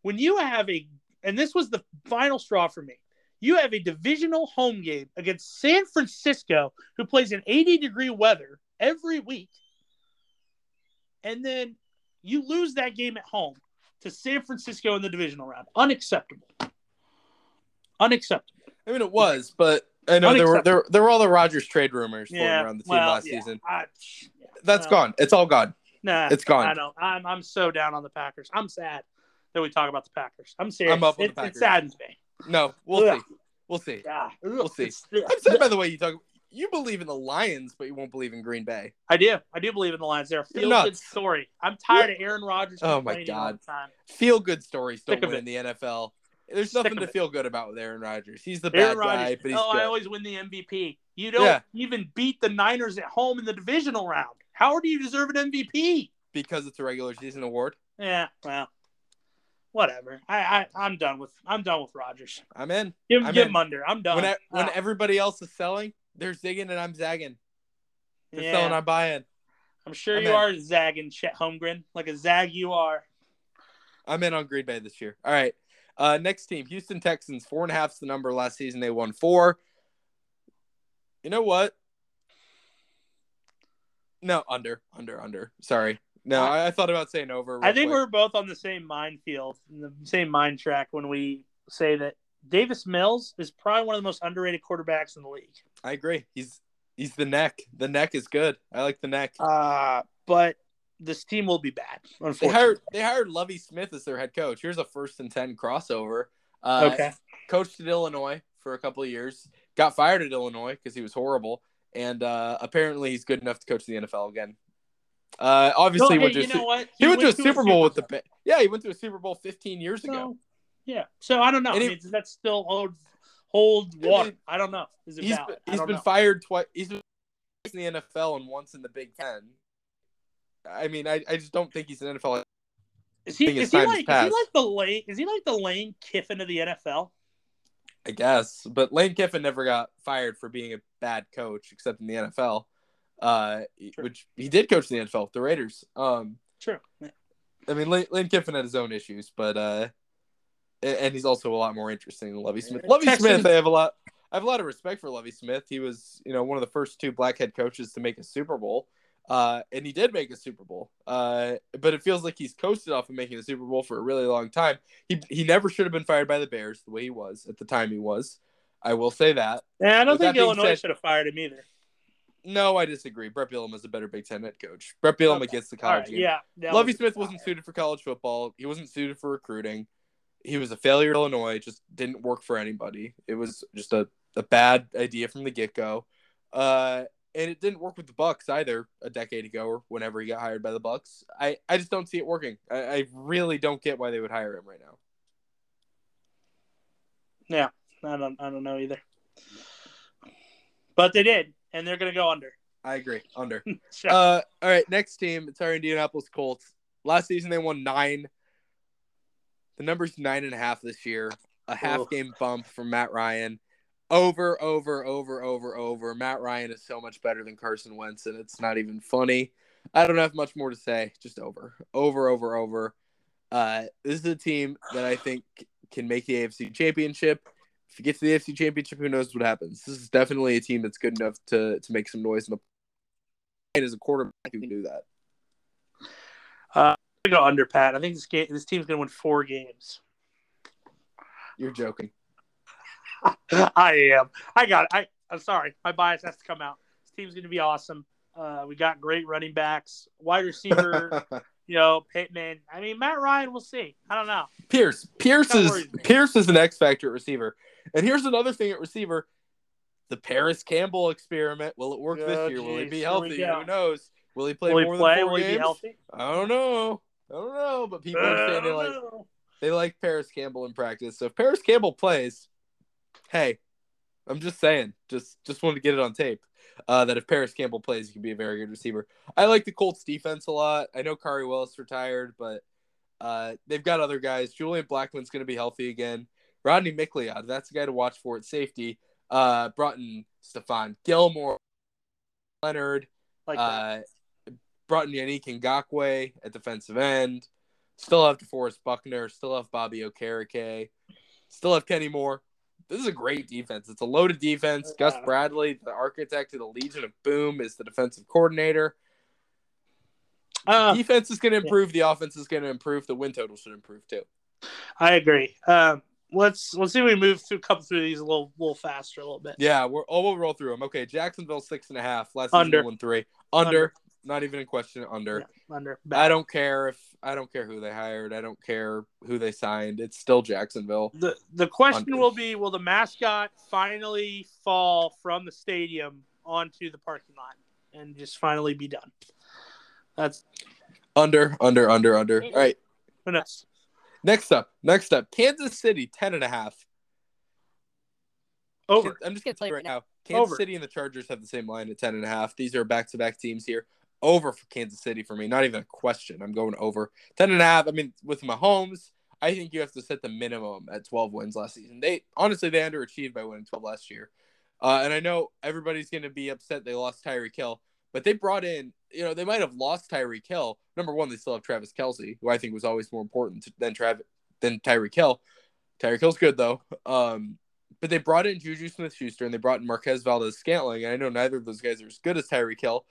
when you have a, and this was the final straw for me. You have a divisional home game against San Francisco, who plays in 80 degree weather every week, and then you lose that game at home to San Francisco in the divisional round. Unacceptable. Unacceptable. I mean it was, but I know there were there, there were all the Rodgers trade rumors Yeah. around the team well, last yeah, season. I- yeah, That's well, gone. It's all gone. Nah, It's gone. I don't. I'm I'm so down on the Packers. I'm sad that we talk about the Packers. I'm serious. I'm up with it, the it saddens me. No, we'll Ugh. see. We'll see. Yeah, We'll see. It's- I'm sad by the way you talk you believe in the Lions, but you won't believe in Green Bay. I do. I do believe in the Lions. They're a feel good story. I'm tired of Aaron Rodgers. Oh, my God. Feel good stories don't win in the NFL. There's nothing to it. feel good about with Aaron Rodgers. He's the Aaron bad guy, but he's oh, good. I always win the MVP. You don't Yeah. even beat the Niners at home in the divisional round. How do you deserve an MVP? because it's a regular season award. Yeah, well, whatever. I, I I'm done with I'm done with Rodgers. I'm in. Give, I'm give in. him under. I'm done. When I, when Ah, everybody else is selling, they're zigging and I'm zagging. They're yeah. selling, I'm buying. I'm sure I'm you in. are zagging Chet Holmgren like a zag you are. I'm in on Green Bay this year. All right. Uh, next team, Houston Texans. Four and a half's the number last season. They won four. You know what? No, under, under, under. Sorry. No, I, I thought about saying over. I think quick. we're both on the same minefield, in the same mind track when we say that Davis Mills is probably one of the most underrated quarterbacks in the league. I agree. He's he's the neck. The neck is good. I like the neck. Uh, but this team will be bad. They hired they hired Lovie Smith as their head coach. Here's a first and ten crossover. Uh, okay. Coached at Illinois for a couple of years. Got fired at Illinois because he was horrible, and uh, apparently he's good enough to coach the NFL again. Uh, obviously, No, went hey, to a you Su- know what? he, went to a Super Bowl with the yeah he went to a Super Bowl 15 years ago. Yeah. So I don't know. I he- mean, does that still hold hold water? I don't know. Is it He's valid? He's been know. fired twice. He's been in the NFL and once in the Big Ten. I mean, I, I just don't think he's an NFL. Is he, is he like is he like the lane is he like the Lane Kiffin of the NFL? I guess, but Lane Kiffin never got fired for being a bad coach, except in the NFL. Uh, True. which he did coach in the NFL, the Raiders. Um, True. I mean, Lane, Lane Kiffin had his own issues, but uh, and he's also a lot more interesting than Lovie Smith. Lovie Texans- Smith, I have a lot. I have a lot of respect for Lovie Smith. He was, you know, one of the first two black head coaches to make a Super Bowl, uh, and he did make a Super Bowl. Uh, but it feels like he's coasted off of making the Super Bowl for a really long time. He he never should have been fired by the Bears the way he was at the time he was. I will say that. Yeah, I don't think Illinois said- should have fired him either. No, I disagree. Bret Bielema is a better Big Ten head coach. Bret Bielema Okay. gets the college right, yeah. Lovie was- Smith wasn't suited for college football. He wasn't suited for recruiting. He was a failure at Illinois. It just didn't work for anybody. It was just a, a bad idea from the get go. Uh, and it didn't work with the Bucs either a decade ago or whenever he got hired by the Bucs. I, I just don't see it working. I, I really don't get why they would hire him right now. Yeah, I don't I don't know either. But they did, and they're gonna go under. I agree. Under. So, Uh, all right, next team. It's our Indianapolis Colts. Last season they won nine. The number's nine and a half this year. A half Ugh. game bump from Matt Ryan. Over, over, over, over, over. Matt Ryan is so much better than Carson Wentz, and it's not even funny. I don't have much more to say. Just over, over, over, over. Uh, this is a team that I think can make the AFC Championship. If you get to the AFC Championship, who knows what happens? This is definitely a team that's good enough to to make some noise in the and as a quarterback who can do that. I'm gonna go under Pat. I think this game this team's gonna win four games. You're joking. I am. I got it. I I'm sorry. My bias has to come out. This team's gonna be awesome. Uh, we got great running backs, wide receiver, you know, Pittman. I mean, Matt Ryan. We'll see. I don't know. Pierce. Pierce is. Pierce is an X factor at receiver. And here's another thing at receiver. The Parris Campbell experiment. Will it work Oh, this year? Will he be healthy? Who knows? Will he play Will he more play? than four Will he games? be healthy? I don't know. I don't know. But people are saying they like oh, they like Parris Campbell in practice. So if Parris Campbell plays, hey, I'm just saying, just just wanted to get it on tape. Uh, that if Parris Campbell plays, he can be a very good receiver. I like the Colts defense a lot. I know Khari Willis retired, but uh, they've got other guys. Julian Blackmon's going to be healthy again. Rodney McLeod, that's the guy to watch for at safety. Uh, brought in Stephon Gilmore, Leonard, like that. uh, brought in Yannick Ngakoue at defensive end. Still have DeForest Buckner. Still have Bobby Okereke. Still have Kenny Moore. This is a great defense. It's a loaded defense. Gus Bradley, the architect of the Legion of Boom, is the defensive coordinator. Uh, defense is going to improve. The offense is going to improve. The win total should improve too. I agree. Um, let's let's see if we move through couple through these a little little faster a little bit. Yeah, we're oh we'll roll through them. Okay, Jacksonville six and a half. Last Under. won three. Under. Under. Not even a question. Under. Yeah, under. I don't care if I don't care who they hired. I don't care who they signed. It's still Jacksonville. The the question Under. will be: Will the mascot finally fall from the stadium onto the parking lot and just finally be done? That's Under, under, under, under. All right. who knows. Next up. Next up. Kansas City, ten and a half. Over. I'm just gonna say play right now. Kansas Over. City and the Chargers have the same line at ten and a half. These are back to back teams here. Over for Kansas City for me. Not even a question. I'm going over. Ten and a half. I mean, with Mahomes, I think you have to set the minimum at 12 wins last season. They honestly they underachieved by winning 12 last year. Uh, and I know everybody's going to be upset they lost Tyreek Hill, but they brought in, you know, they might have lost Tyreek Hill. Number one, they still have Travis Kelce, who I think was always more important than Travis than Tyreek Hill. Tyreek Hill's good though. Um, but they brought in Juju Smith Schuster and they brought in Marquez Valdes Scantling. And I know neither of those guys are as good as Tyreek Hill,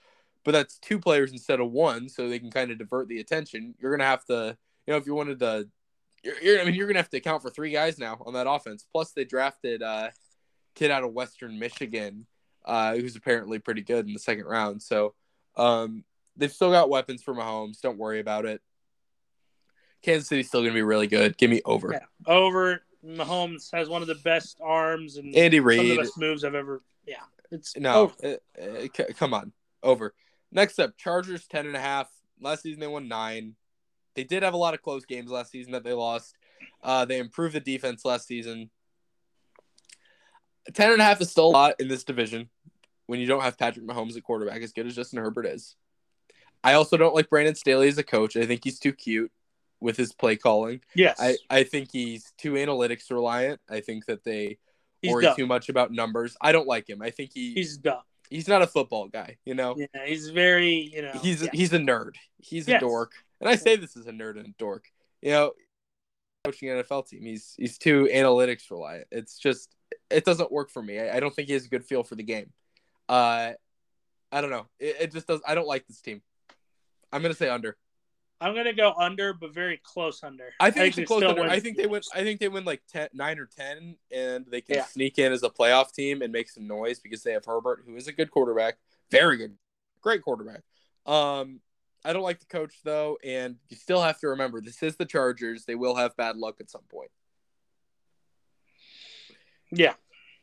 but that's two players instead of one, so they can kind of divert the attention. You're gonna have to, you know, if you wanted to, you're, you're I mean, you're gonna have to account for three guys now on that offense. Plus, they drafted uh, kid out of Western Michigan, uh, who's apparently pretty good in the second round. So, um, they've still got weapons for Mahomes. Don't worry about it. Kansas City's still going to be really good. Give me over. Yeah. Over Mahomes has one of the best arms and Andy some of the Reid. best moves I've ever. Yeah, it's No, uh, c- come on, over. Next up, Chargers ten and a half. Last season they won nine. They did have a lot of close games last season that they lost. Uh, they improved the defense last season. Ten and a half is still a lot in this division when you don't have Patrick Mahomes at quarterback as good as Justin Herbert is. I also don't like Brandon Staley as a coach. I think he's too cute with his play calling. Yes, I, I think he's too analytics reliant. I think that they he's worry dumb. too much about numbers. I don't like him. I think he He's dumb. He's not a football guy, you know. Yeah, he's very you know. He's yeah. he's a nerd. He's a dork. And I say this as a nerd and a dork. You know, coaching an NFL team, he's he's too analytics reliant. It's just it doesn't work for me. I, I don't think he has a good feel for the game. Uh I don't know. It, it just does I don't like this team. I'm gonna say under. I'm gonna go under, but very close under. I think it's a they close under. win. I think they win. I think they win like 10, nine or ten, and they can Yeah. sneak in as a playoff team and make some noise because they have Herbert, who is a good quarterback, very good, great quarterback. Um, I don't like the coach though, and you still have to remember this is the Chargers. They will have bad luck at some point. Yeah.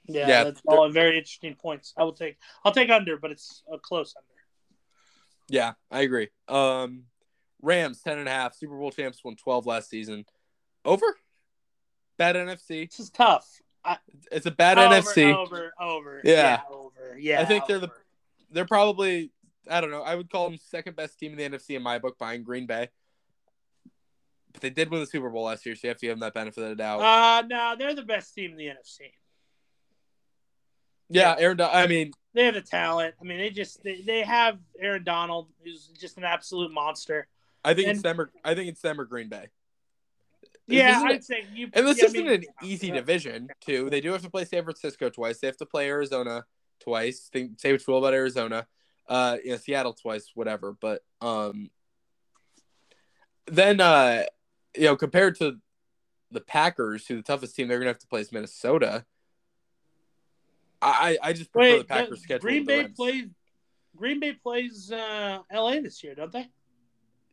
Yeah, Yeah, that's all very interesting points. I will take I'll take under, but it's a close under. Yeah, I agree. Um, Rams ten and a half. Super Bowl champs won twelve last season. Over. Bad NFC. This is tough. It's a bad over, NFC. Over, over. Yeah. over. Yeah. I think they're the they're probably I don't know. I would call them second best team in the NFC in my book, behind Green Bay. But they did win the Super Bowl last year, so you have to give them that benefit of the doubt. Uh no, they're the best team in the NFC. yeah, Aaron. Don- I mean, They have the talent. I mean, they just they, they have Aaron Donald, who's just an absolute monster. I think it's And- them or I think it's them or Green Bay. Yeah, I'd say you. and this yeah, isn't mean, an easy division, too. They do have to play San Francisco twice. They have to play Arizona twice. Think say what you will about Arizona. Uh, you know, Seattle twice, whatever. But um, then uh, you know, compared to the Packers, who the toughest team they're gonna have to play is Minnesota. I I just prefer Wait, the Packers schedule. Green Bay plays. Green Bay plays uh, L.A. this year, don't they?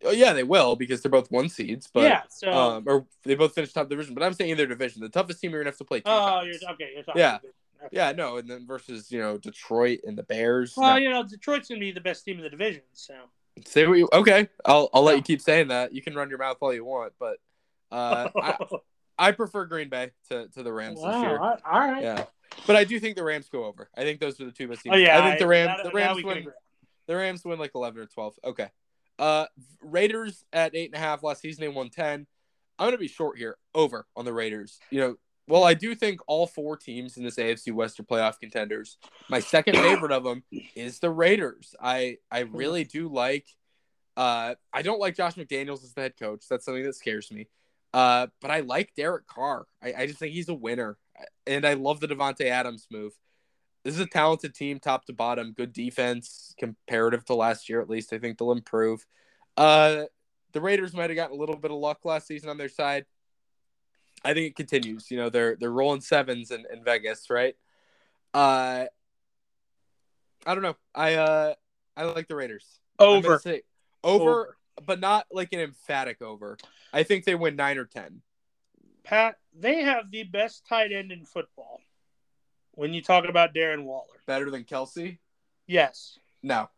Oh yeah, they will because they're both one seeds, but yeah. So. um, or they both finished top division. But I'm saying in their division, the toughest team you're gonna have to play. Two oh, times. you're okay. You're talking. Yeah. Okay. Yeah, no, and then versus you know Detroit and the Bears. Well, no. you know, Detroit's gonna be the best team in the division. So. Say what you okay. I'll I'll let Yeah. you keep saying that. You can run your mouth all you want, but uh, I, I prefer Green Bay to, to the Rams this wow. year. All right. Yeah, but I do think the Rams go over. I think those are the two best teams. Oh yeah. I think the Rams that- the Rams win. The Rams win like eleven or twelve. Okay. Uh, Raiders at eight and a half last season. Won ten. I'm gonna be short here. Over on the Raiders. You know, well, I do think all four teams in this AFC West are playoff contenders. My second favorite of them is the Raiders. I I really do like. Uh, I don't like Josh McDaniels as the head coach. That's something that scares me. Uh, but I like Derek Carr. I, I just think he's a winner, and I love the Davante Adams move. This is a talented team, top to bottom. Good defense, comparative to last year at least. I think they'll improve. Uh, the Raiders might have gotten a little bit of luck last season on their side. I think it continues. You know, they're they're rolling sevens in, in Vegas, right? Uh, I don't know. I uh I like the Raiders. Over. over, Over. but not like an emphatic over. I think they win nine or ten. Pat, they have the best tight end in football. When you talk about Darren Waller, Better than Kelce? yes. No.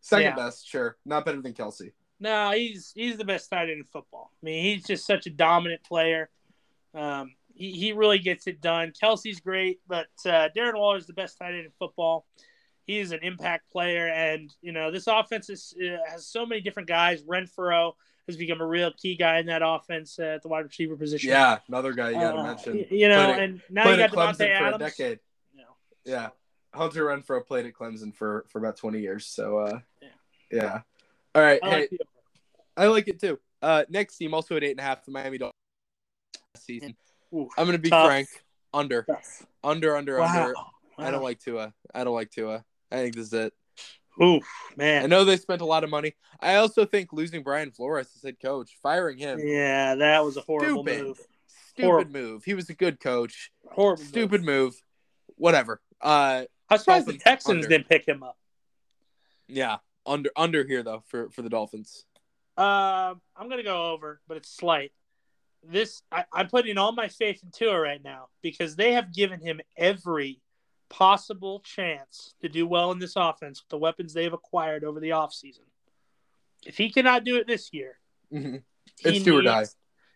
Second Yeah. best, sure. Not better than Kelce. No, he's he's the best tight end in football. I mean, he's just such a dominant player. Um, he, he really gets it done. Kelce's great, but uh, Darren Waller is the best tight end in football. He is an impact player, and you know this offense is, uh, has so many different guys. Renfrow has become a real key guy in that offense uh, at the wide receiver position. Yeah, another guy you got to Uh, mention. You know, Played and now you got Clemson Davante for a Adams. Decade. You know, Yeah. Hunter Renfrow played at Clemson for, for about 20 years. So, uh, Yeah. yeah. All right. I hey, like the I like it too. Uh, next team also at eight and a half, the Miami Dolphins season. Ooh, I'm gonna be tough. frank. Under, Tough. under, under, Wow. under. I don't like Tua. I don't like Tua. I think this is it. Oof, man. I know they spent a lot of money. I also think losing Brian Flores as head coach, firing him, Yeah, that was a horrible Stupid. move. stupid Horrible. move. He was a good coach. Horrible. move. Stupid move. Whatever. Uh, I'm surprised the Texans under. didn't pick him up. yeah. under under here though for for the Dolphins. Um, I'm gonna go over, but it's slight. This I, I'm putting all my faith in Tua right now because they have given him every possible chance to do well in this offense with the weapons they've acquired over the offseason. If he cannot do it this year, Mhm. It's do or die.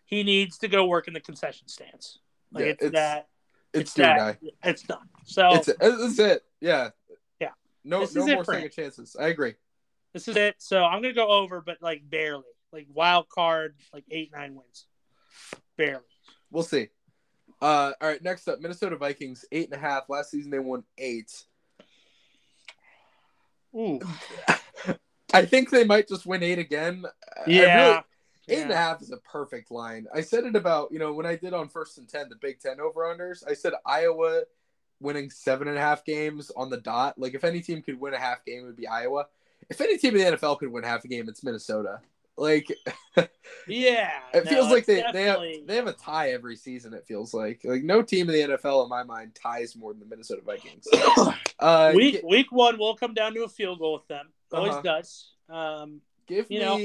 He needs to go work in the concession stands. Like Yeah, it's, it's- that. It's do or die. that. It's done. So It's it's it. Yeah. Yeah. No This no more second chances. I agree. this is it. So I'm gonna go over, but like barely, like wild card, like eight nine wins, barely. We'll see. Uh, all right, next up, Minnesota Vikings, eight and a half. Last season they won eight. Ooh, I think they might just win eight again. I- I yeah. and a half is a perfect line. I said it about, you know, when I did on first and 10, the Big Ten over unders, I said Iowa winning seven and a half games on the dot. Like, if any team could win a half game, it would be Iowa. If any team in the NFL could win half a game, it's Minnesota. Like, Yeah, it no, feels like they, they have they have a tie every season. It feels like like no team in the NFL in my mind ties more than the Minnesota Vikings. Uh, week gi- week one will come down to a field goal with them. Always Uh-huh. does. Um, give you know.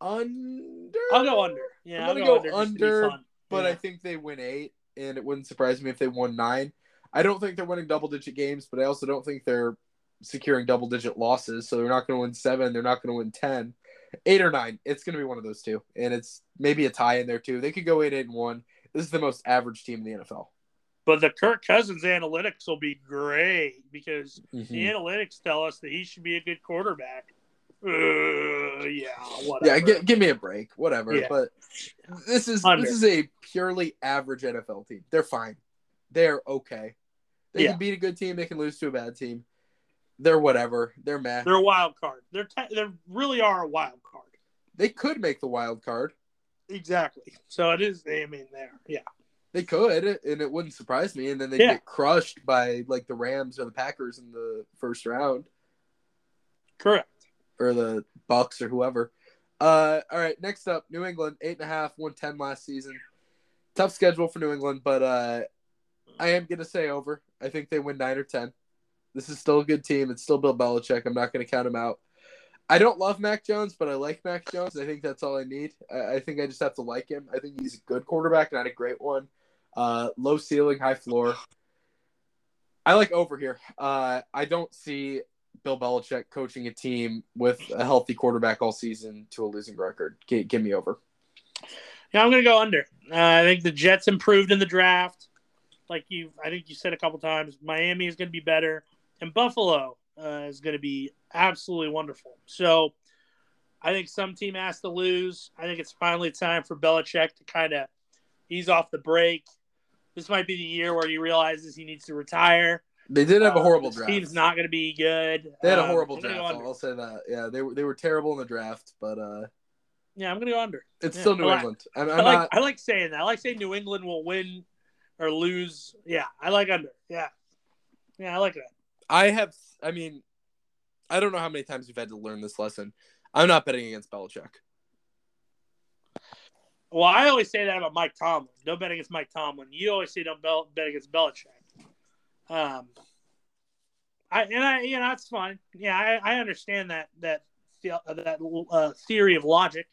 Under. I'll go under. Yeah, I'm I'll gonna go, go under. just to be under, but Yeah. I think they win eight, and it wouldn't surprise me if they won nine. I don't think they're winning double digit games, but I also don't think they're securing double digit losses. So they're not going to win seven. They're not going to win ten. Eight or nine. It's going to be one of those two, and it's maybe a tie in there too. They could go eight, eight, and one. This is the most average team in the NFL. but the Kirk Cousins analytics will be great because Mhm. the analytics tell us that he should be a good quarterback. Uh, yeah, whatever. Yeah, gi- give me a break, whatever. Yeah. But this is Under. this is a purely average NFL team. They're fine. They're okay. They Yeah. can beat a good team. They can lose to a bad team. They're whatever. They're mad. They're a wild card. They're te- they really are a wild card. They could make the wild card. Exactly. So it is. I mean, there. Yeah. They could, and it wouldn't surprise me. And then they Yeah. get crushed by like the Rams or the Packers in the first round, Correct. Or the Bucs or whoever. Uh, all right, next up, New England, eight and a half, won ten last season. Tough schedule for New England, but uh, I am gonna say over. I think they win nine or ten. This is still a good team. It's still Bill Belichick. I'm not gonna count him out. I don't love Mac Jones, but I like Mac Jones. I think that's all I need. I, I think I just have to like him. I think he's a good quarterback, not a great one. Uh, low ceiling, high floor. I like over here. Uh, I don't see Bill Belichick coaching a team with a healthy quarterback all season to a losing record. Give me over. Yeah, I'm going to go under. Uh, I think the Jets improved in the draft. Like you, I think you said a couple times, Miami is going to be better, and Buffalo uh, is going to be absolutely wonderful. So, I think some team has to lose. I think it's finally time for Belichick to kind of ease off the break. This might be the year where he realizes he needs to retire. They did have a Uh, horrible draft. Team's not going to be good. They had a Um, horrible I'm draft. I'll, say that. Yeah, they were they were terrible in the draft, but uh, Yeah, I'm going to go under. it's Yeah, still New I like- England. I'm, I I'm like not. I like saying that. I like saying New England will win or lose. Yeah, I like under. Yeah, yeah, I like that. I have. I mean, I don't know how many times we've had to learn this lesson. I'm not betting against Belichick. Well, I always say that about Mike Tomlin. Don't bet against Mike Tomlin. You always say don't bet, bet against Belichick. Um, I and I you know that's fine. Yeah, I, I understand that that that uh, theory of logic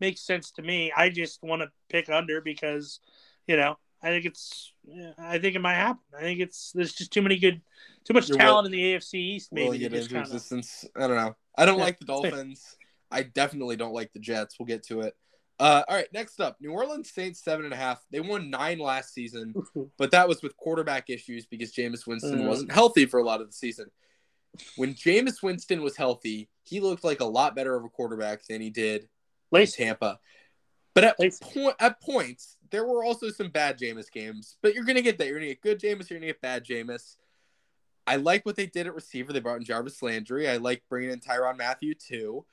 makes sense to me. I just want to pick under because you know I think it's I think it might happen. I think it's there's just too many good, too much You're talent in the AFC East. Maybe it just into kind of existence. I don't know. I don't Yeah. like the Dolphins. I definitely don't like the Jets. We'll get to it. Uh, all right, next up, New Orleans Saints seven and a half. They won nine last season, but that was with quarterback issues because Jameis Winston Mhm. wasn't healthy for a lot of the season. When Jameis Winston was healthy, he looked like a lot better of a quarterback than he did in Tampa. But at point at points, there were also some bad Jameis games. But you're gonna get that. You're gonna get good Jameis. You're gonna get bad Jameis. I like what they did at receiver. They brought in Jarvis Landry. I like bringing in Tyrann Mathieu too.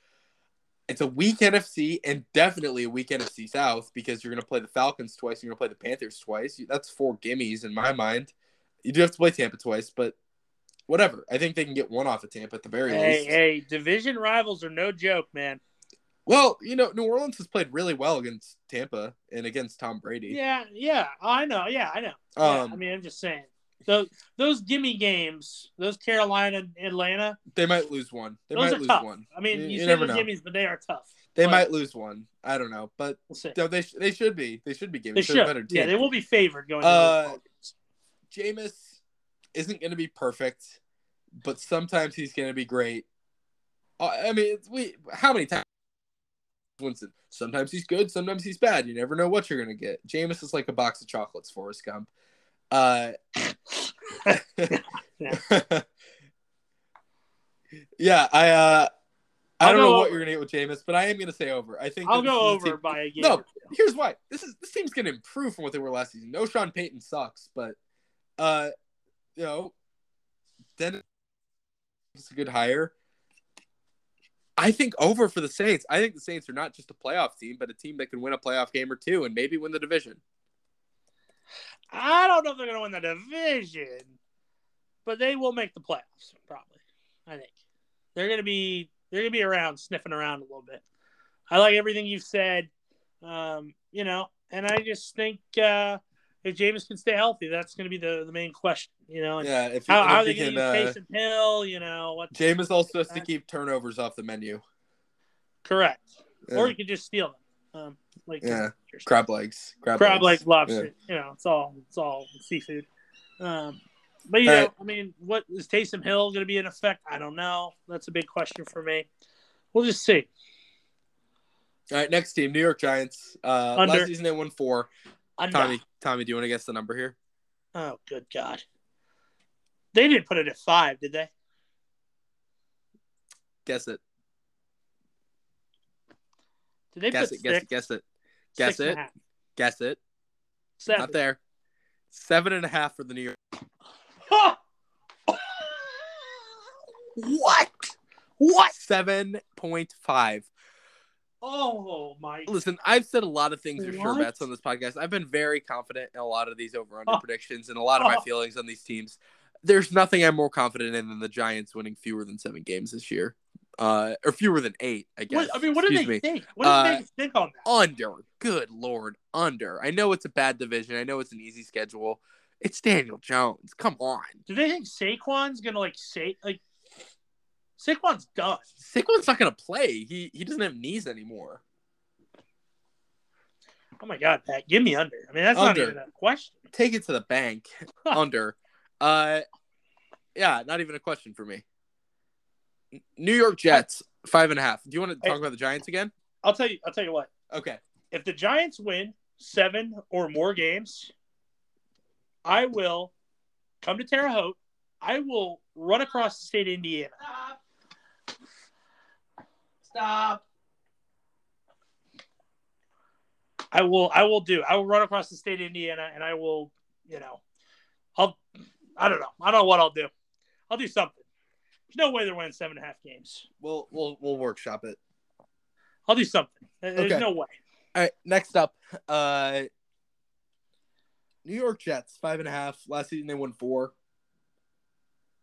It's a weak NFC and definitely a weak NFC South because you're gonna play the Falcons twice. You're gonna play the Panthers twice. That's four gimmies in my mind. You do have to play Tampa twice, but whatever. I think they can get one off of Tampa at the very hey, least. hey, division rivals are no joke, man. Well, you know, New Orleans has played really well against Tampa and against Tom Brady. Yeah, yeah, I know. Yeah, I know. Yeah, Um, I mean, I'm just saying. Those those gimme games, those Carolina, Atlanta, They might lose one. They those might are lose tough. one. I mean, You- you, you say they're gimmies, but they are tough. They But might lose one. I don't know, but We'll they they should be. They should be giving. They should. better team. Yeah, they will be favored going. Uh, into those games. Jameis isn't going to be perfect, but sometimes he's going to be great. Uh, I mean, it's- we how many times Winston? Sometimes he's good, sometimes he's bad. You never know what you're going to get. Jameis is like a box of chocolates, Forrest Gump. Uh, yeah, I uh, I I'll don't go know what over. you're going to get with Jameis, but I am going to say over. I think I'll go is a team- over by a game. No, here's why. This is this team's gonna improve from what they were last season. No, Sean Payton sucks, but uh, you know, Dennis is a good hire. I think over for the Saints. I think the Saints are not just a playoff team, but a team that can win a playoff game or two and maybe win the division. I don't know if they're going to win the division, but they will make the playoffs probably. I think they're going to be they're going to be around sniffing around a little bit. I like everything you've said, um, you know, and I just think uh, if Jameis can stay healthy, that's going to be the, the main question, you know. And Yeah, if, how, and how if are they going to can, use uh, Taysom Hill? You know what? Jameis also has to keep turnovers off the menu. Correct, Yeah, or you could just steal them, um, like Yeah. crab legs, crab, crab legs, legs, lobster. You know, it's all it's all seafood. Um, but you All know, right. I mean, what is Taysom Hill going to be in effect? I don't know. That's a big question for me. We'll just see. All right, next team, New York Giants. Uh, Under. last season they won four. Under. Tommy, Tommy, do you want to guess the number here? Oh, good God. They didn't put it at five, did they? Guess it. Did they Guess put it. Guess it. Guess it. Guess Six it. Guess it. Seven. Not there. Seven and a half for the New York. what? What? Seven point five. Oh my! Listen, I've said a lot of things for sure bets on this podcast. I've been very confident in a lot of these over under oh. predictions and a lot of my Oh. feelings on these teams. There's nothing I'm more confident in than the Giants winning fewer than seven games this year, uh, or fewer than eight. I guess. What, I mean, what do they me. think? What do Uh, they think on that? Under. Good lord, under. I know it's a bad division. I know it's an easy schedule. It's Daniel Jones. Come on. Do they think Saquon's gonna like say like Saquon's done? Saquon's not gonna play. He he doesn't have knees anymore. Oh my god, Pat, give me under. I mean, that's Under. not even a question. Take it to the bank. under. Uh, yeah, not even a question for me. N- New York Jets five and a half. Do you want to talk Hey. about the Giants again? I'll tell you. I'll tell you what. Okay. If the Giants win seven or more games, I will come to Terre Haute. I will run across the state of Indiana. Stop. Stop. I will. I will do. I will run across the state of Indiana, and I will. You know, I'll. I don't know. I don't know what I'll do. I'll do something. There's no way they're winning seven and a half games. We'll we'll we'll workshop it. I'll do something. There's Okay. no way. All right, next up, uh, New York Jets five and a half. Last season they won four.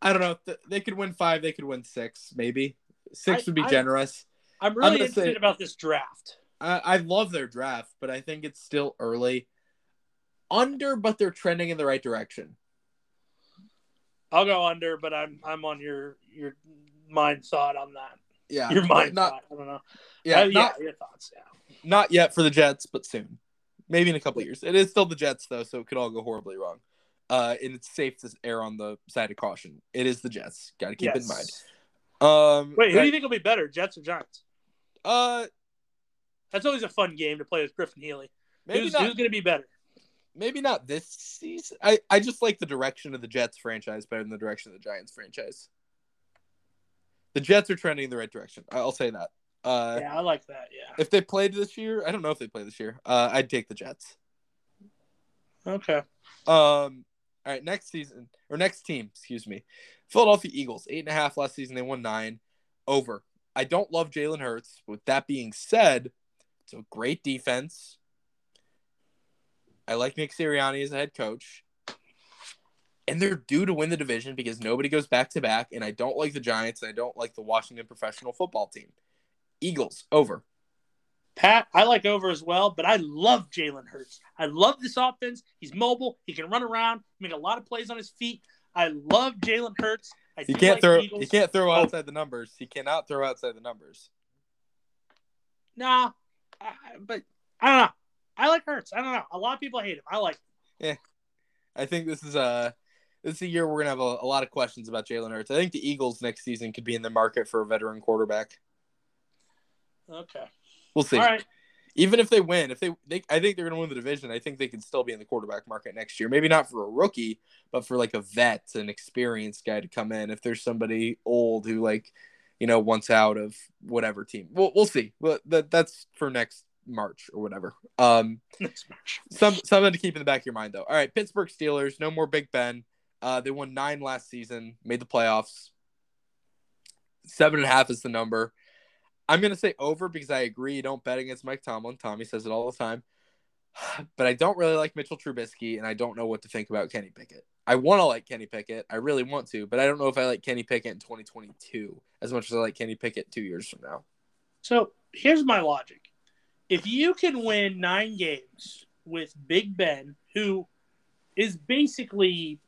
I don't know. Th- They could win five. They could win six. Maybe six I- would be I- generous. I'm really gonna interested say- about this draft. I, I love their draft, but I think it's still early. Under, but they're trending in the right direction. I'll go under, but I'm I'm on your your mind thought on that. Yeah, Your mind not thought. I don't know. yeah, Uh, not your thoughts. Yeah. not yet for the Jets, but soon. Maybe in a couple years. It is still the Jets though, so it could all go horribly wrong. Uh, and it's safe to err on the side of caution. It is the Jets. Got to keep it in mind. Um, Wait, who do you think will be better, Jets or Giants? Uh, That's always a fun game to play with Griffin Healy. maybe who's who's going to be better? Maybe not this season. I I just like the direction of the Jets franchise better than the direction of the Giants franchise. The Jets are trending in the right direction. I'll say that. Uh, yeah, I like that. Yeah. if they played this year, I don't know if they play this year. Uh, I'd take the Jets. Okay. Um, all right, next season or next team, excuse me, Philadelphia Eagles, eight and a half last season. They won nine. Over. I don't love Jalen Hurts. With that being said, it's a great defense. I like Nick Sirianni as a head coach. And they're due to win the division because nobody goes back to back. And I don't like the Giants. And I don't like the Washington professional football team. Eagles, over. Pat, I like over as well, but I love Jalen Hurts. I love this offense. He's mobile. He can run around, make a lot of plays on his feet. I love Jalen Hurts. I He can't like throw. He can't throw Oh. outside the numbers. He cannot throw outside the numbers. Nah, I, but I don't know. I like Hurts. I don't know. A lot of people hate him. I like. Him. I think this is a this is a year we're gonna have a, a lot of questions about Jalen Hurts. I think the Eagles next season could be in the market for a veteran quarterback. Okay. We'll see. All right. Even if they win, if they, they I think they're gonna win the division. I think they can still be in the quarterback market next year. Maybe not for a rookie, but for like a vet, an experienced guy to come in. If there's somebody old who like, you know, wants out of whatever team. We'll we'll see. But that that's for next March or whatever. Um, some something to keep in the back of your mind though. All right, Pittsburgh Steelers, no more Big Ben. Uh, they won nine last season, made the playoffs. Seven and a half is the number. I'm gonna say over because I agree. You don't bet against Mike Tomlin. Tommy says it all the time. But I don't really like Mitchell Trubisky, and I don't know what to think about Kenny Pickett. I want to like Kenny Pickett. I really want to, but I don't know if I like Kenny Pickett in 2022 as much as I like Kenny Pickett two years from now. So here's my logic: if you can win nine games with Big Ben, who is basically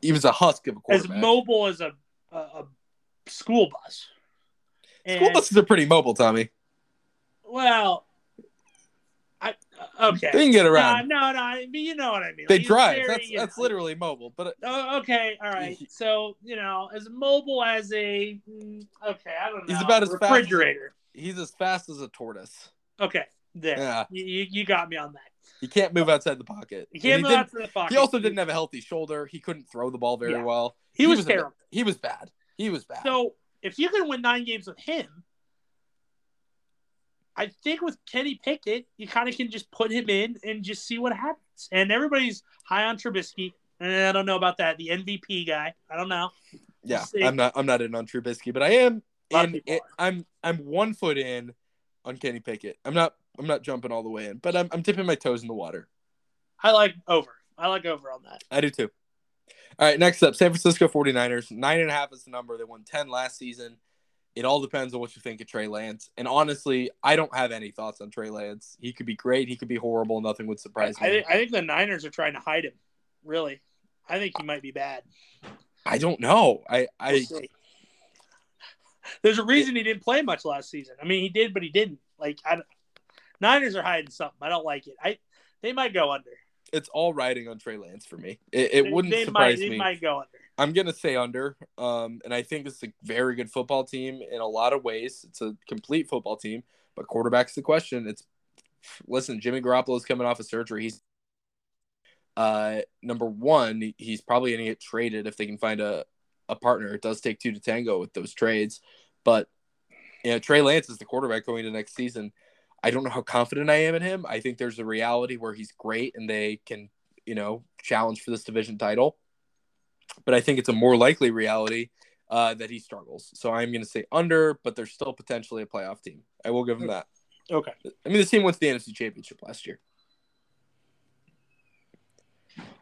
He was a husk of a as quarterback. mobile as a, a, a school bus, School and, buses are pretty mobile, Tommy. well, I okay. They can get around. no, no. I mean, you know what I mean. They He's drive. very, that's that's know, literally mobile. But Oh, okay, all right. So you know, as mobile as a mm, okay, I don't know. He's about as fast as- refrigerator. he's as fast as a tortoise. Okay, there. Yeah, You, you, got me on that. he can't move outside the pocket. And can't he, move didn't- the pocket. he also didn't have a healthy shoulder. He couldn't throw the ball very Yeah. well. He, was, a- terrible. he was bad. He was bad. So if you can win nine games with him, I think with Kenny Pickett, you kind of can just put him in and just see what happens. And everybody's high on Trubisky. And I don't know about that. The MVP guy. I don't know. yeah. I'm not. I'm not in on Trubisky, but I am A in. It, I'm I'm one foot in on Kenny Pickett. I'm not. I'm not jumping all the way in, but I'm I'm dipping my toes in the water. I like over. I like over on that. I do too. All right, next up, San Francisco 49ers. Nine and a half is the number. They won 10 last season. It all depends on what you think of Trey Lance. And honestly, I don't have any thoughts on Trey Lance. He could be great. He could be horrible. Nothing would I, surprise I, me. think, I think the Niners are trying to hide him. Really, I think he might be bad. I don't know. I, I. There's a reason he didn't play much last season. I mean, he did, but he didn't. Like, I, Niners are hiding something. I don't like it. I they might go under. it's all riding on Trey Lance for me. It, it They- wouldn't they surprise might, me. They might go under. I'm gonna say under. Um, and I think it's a very good football team in a lot of ways. It's a complete football team, but quarterback's the question. It's listen, Jimmy Garoppolo's coming off of surgery. He's uh number one. He's probably gonna get traded if they can find a a partner. It does take two to tango with those trades, but you know Trey Lance is the quarterback going into next season. I don't know how confident I am in him. I think there's a reality where he's great and they can you know challenge for this division title but I think it's a more likely reality uh, that he struggles. So I'm going to say under, but they're still potentially a playoff team. I will give them that. Okay. I mean, the team went to the NFC Championship last year.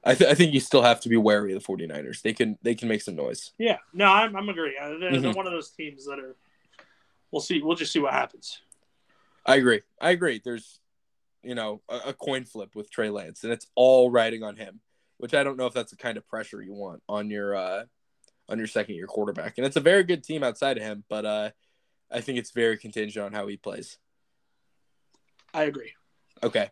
I, th- I think you still have to be wary of the 49ers. They can they can make some noise. Yeah. No, I'm, I'm agree. Uh, They're, they're Mhm. one of those teams that are. We'll see. We'll just see what happens. I agree. I agree. There's, you know, a, a coin flip with Trey Lance, and it's all riding on him. Which I don't know if that's the kind of pressure you want on your uh, on your second year quarterback. And it's a very good team outside of him, but uh, I think it's very contingent on how he plays. I agree. Okay.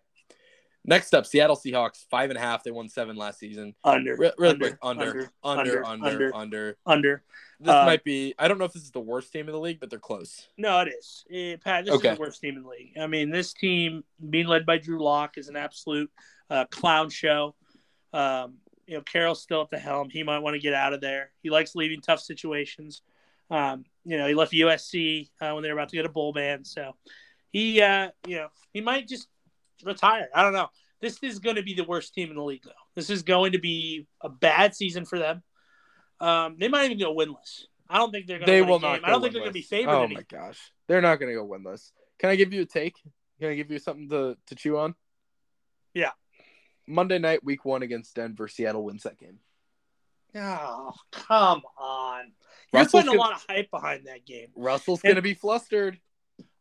Next up, Seattle Seahawks, five and a half. They won seven last season. Under. Re- really under, quick, under, under, under, under, under, under. This Uh, might be. I don't know if this is the worst team in the league, but they're close. No, it is. Eh, Pat, this Okay. is the worst team in the league. I mean, this team being led by Drew Lock is an absolute uh, clown show. Um, you know, Carroll's still at the helm. He might want to get out of there. He likes leaving tough situations. Um, you know, he left USC uh, when they were about to get a bowl ban. So he, uh, you know, he might just retire. I don't know. This is going to be the worst team in the league, though. This is going to be a bad season for them. Um, they might even go winless. I don't think they're going to They win will not. I don't go think they're going to be winless. favored. Oh any- my gosh, they're not going to go winless. Can I give you a take? Can I give you something to to chew on? Yeah. Monday night, week one against Denver, Seattle wins that game. Oh, come on. You're Russell's putting a gonna- lot of hype behind that game. Russell's going to be flustered.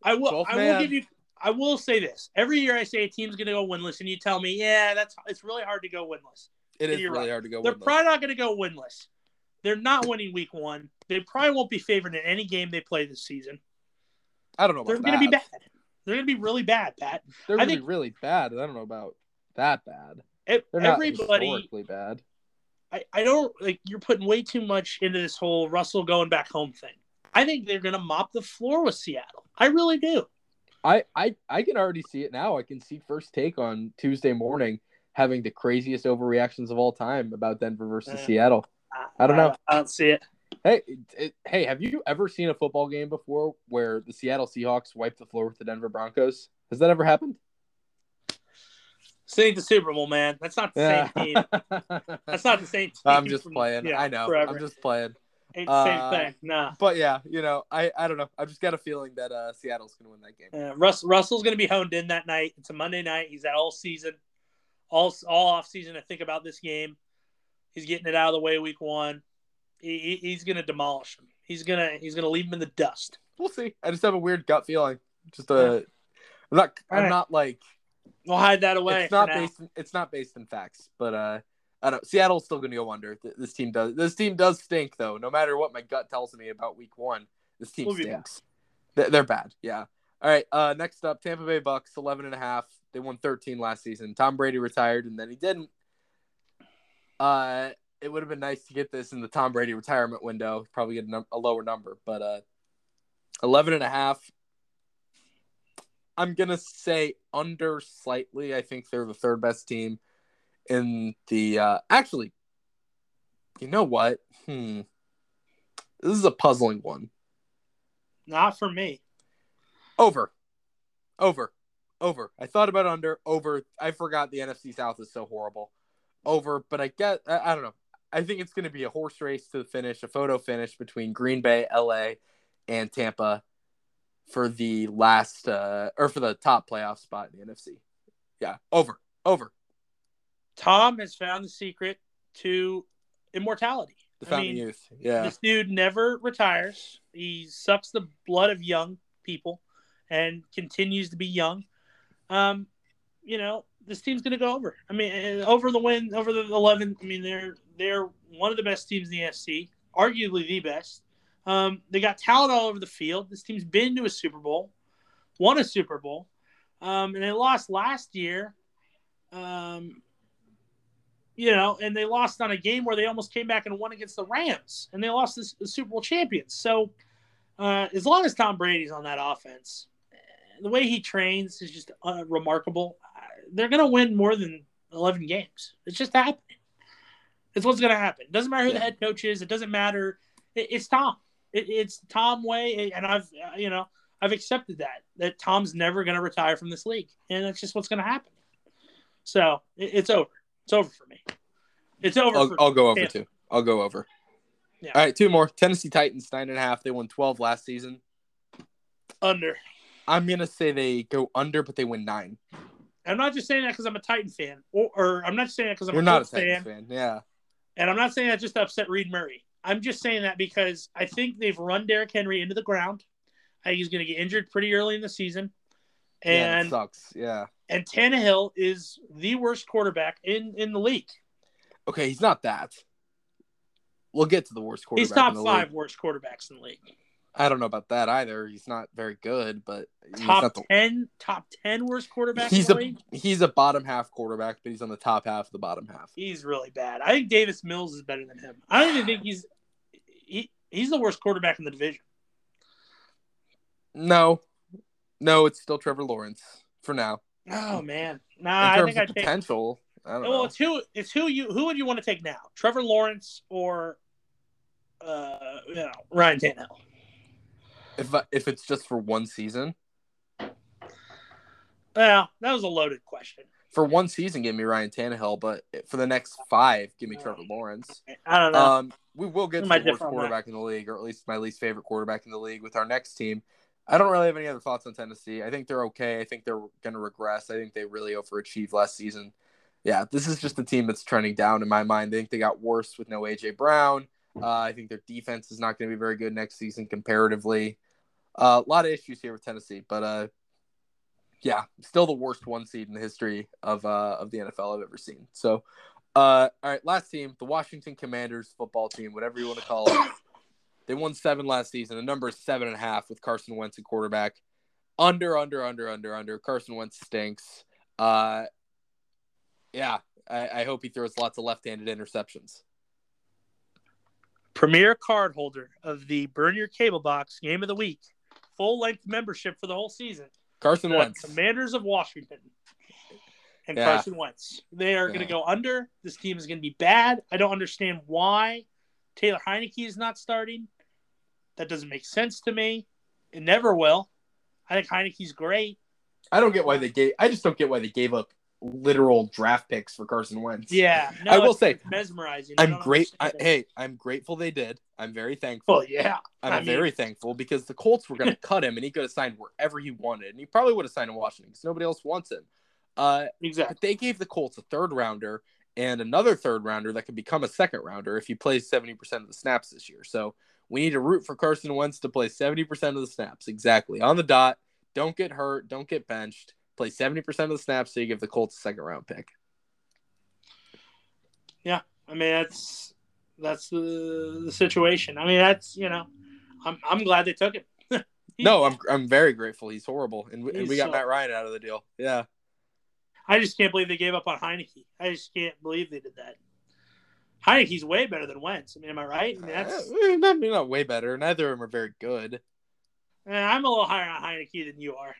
I will 12th I will give you I will say this: every year I say a team's going to go winless, and you tell me, yeah, that's it's really hard to go winless. It is really right. hard to go. They're winless. probably not going to go winless. They're not winning week one. They probably won't be favored in any game they play this season. I don't know. About They're going to be bad. They're going to be really bad, Pat. They're gonna be really bad. I don't know about that bad. They're not Everybody, historically bad. I, I don't like. You're putting way too much into this whole Russell going back home thing. I think they're going to mop the floor with Seattle. I really do. I, I I can already see it now. I can see first take on Tuesday morning having the craziest overreactions of all time about Denver versus Yeah. Seattle. I don't know. I don't see it. Hey, it, it- hey, have you ever seen a football game before where the Seattle Seahawks wipe the floor with the Denver Broncos? Has that ever happened? This ain't the Super Bowl, man. That's not the same team. That's not the same team. I'm just playing. yeah, I know. Forever. I'm just playing. Ain't the same uh, thing. Nah. But yeah, you know, I I don't know. I've just got a feeling that uh Seattle's gonna win that game. Uh, Russ, Russell's going to be honed in that night. It's a Monday night. He's at all season, all all off season to think about this game. He's getting it out of the way week one. He, he- he's going to demolish him. He's gonna he's gonna leave him in the dust. We'll see. I just have a weird gut feeling. Just uh, I'm not. I'm Alright. not like. We'll hide that away. It's not now. based. In, it's not based in facts, but uh, I don't. Seattle's still gonna go under. This team does. This team does stink though. No matter what my gut tells me about week one, this team stinks. They're, they're bad. Yeah. All right. Uh, next up, Tampa Bay Bucs, 11 and a half. They won 13 last season. Tom Brady retired, and then he didn't. Uh, it would have been nice to get this in the Tom Brady retirement window. Probably get a, num- a lower number, but uh, 11 and a half. I'm gonna say under slightly. I think they're the third best team in the. Uh, actually, you know what? Hmm. This is a puzzling one. Not for me. Over. Over. Over. I thought about under. Over. I forgot the NFC South is so horrible. Over, but I get. I, I don't know. I think it's going to be a horse race to the finish, a photo finish between Green Bay, LA, and Tampa for the last uh or for the top playoff spot in the NFC. Yeah, over. Over. Tom has found the secret to immortality. The I fountain mean, youth. Yeah. This dude never retires. He sucks the blood of young people and continues to be young. Um, you know, this team's going to go over. I mean, uh, over the win, over the 11. I mean, they're they're one of the best teams in the NFC, arguably the best. Um, they got talent all over the field. This team's been to a Super Bowl, won a Super Bowl, um, and they lost last year. Um, you know, and they lost on a game where they almost came back and won against the Rams, and they lost this, the Super Bowl champions. So, uh, as long as Tom Brady's on that offense, the way he trains is just uh, remarkable. They're going to win more than 11 games. It's just happening. It's what's going to happen. It doesn't matter who the head coach is. It doesn't matter. It, it's Tom. It, it's Tom way, and I've uh, you know I've accepted that that Tom's never going to retire from this league, and that's just what's going to happen. So it, it's over. It's over for me. It's over. I'll, for I'll go over Tampa. too. I'll go over. Yeah. All right, two more. Tennessee Titans nine and a half. They won twelve last season. under. I'm gonna say they go under, but they win nine. I'm not just saying that because I'm a Titan fan, or, or I'm not saying that because I'm You're a not a Titans fan, fan. Yeah. and I'm not saying that just to upset Reed Murray. I'm just saying that because I think they've run Derrick Henry into the ground. I think he's going to get injured pretty early in the season, yeah, that sucks. Yeah. And Tannehill is the worst quarterback in in the league. Okay, he's not that. We'll get to the worst quarterback. He's top five League. worst quarterbacks in the league. I don't know about that either. He's not very good, but Top the, ten, top ten worst quarterbacks he's in the a league. he's a bottom half quarterback, but he's on the top half of the bottom half. He's really bad. I think Davis Mills is better than him. I don't even think he's he, he's the worst quarterback in the division. No, no, it's still Trevor Lawrence for now. Oh man, nah. I think I of take. potential, I don't Well, know. it's who it's who you who would you want to take now? Trevor Lawrence or uh you know Ryan Tannehill? If I- if it's just for one season, Well, that was a loaded question. for one season, give me Ryan Tannehill, but for the next five, give me Trevor Lawrence. I don't know. Um, we will get to the worst differ on that. quarterback in the league, or at least my least favorite quarterback in the league with our next team. I don't really have any other thoughts on Tennessee. I think they're okay. I think they're going to regress. I think they really overachieved last season. Yeah, this is just a team that's trending down in my mind. I think they got worse with no AJ Brown. Uh, I think their defense is not going to be very good next season comparatively. Uh, a lot of issues here with Tennessee, but uh, yeah, still the worst one seed in the history of uh of the NFL I've ever seen. So, uh, all right, last team, the Washington Commanders football team, whatever you want to call it. They won seven last season. The number is seven and a half with Carson Wentz at quarterback. Under, under, under, under, under. Carson Wentz stinks. Uh, yeah, I, I hope he throws lots of left-handed interceptions. Premier card holder of the Burn Your Cable Box Game of the Week, full length membership for the whole season. Carson The Wentz. Commanders of Washington and Yeah. Carson Wentz. They are going to go under. This team is going to be bad. I don't understand why Taylor Heinicke is not starting. That doesn't make sense to me. It never will. I think Heinicke's great. I don't get why they gave. I just don't get why they gave up literal draft picks for Carson Wentz. Yeah, no, I will say, mesmerizing. I'm great. I, hey, I'm grateful they did. I'm very thankful. well, yeah, I'm I mean- very thankful because the Colts were going to cut him and he could have signed wherever he wanted. And he probably would have signed in Washington because nobody else wants him. Uh, exactly. but they gave the Colts a third rounder and another third rounder that could become a second rounder if he plays 70% of the snaps this year. So we need to root for Carson Wentz to play 70% of the snaps. Exactly. On the dot. Don't get hurt. Don't get benched. Play 70% of the snaps so you give the Colts a second round pick. Yeah. I mean, that's that's the the situation. I mean, that's you know, I'm I'm glad they took him. No, I'm I'm very grateful. He's horrible. And, we- and we got so- Matt Ryan out of the deal. Yeah. I just can't believe they gave up on Heinicke. I just can't believe they did that. Heinicke's way better than Wentz. I mean, am I right? I mean, that's, Uh, not, not way better. Neither of them are very good. eh, I'm a little higher on Heinicke than you are.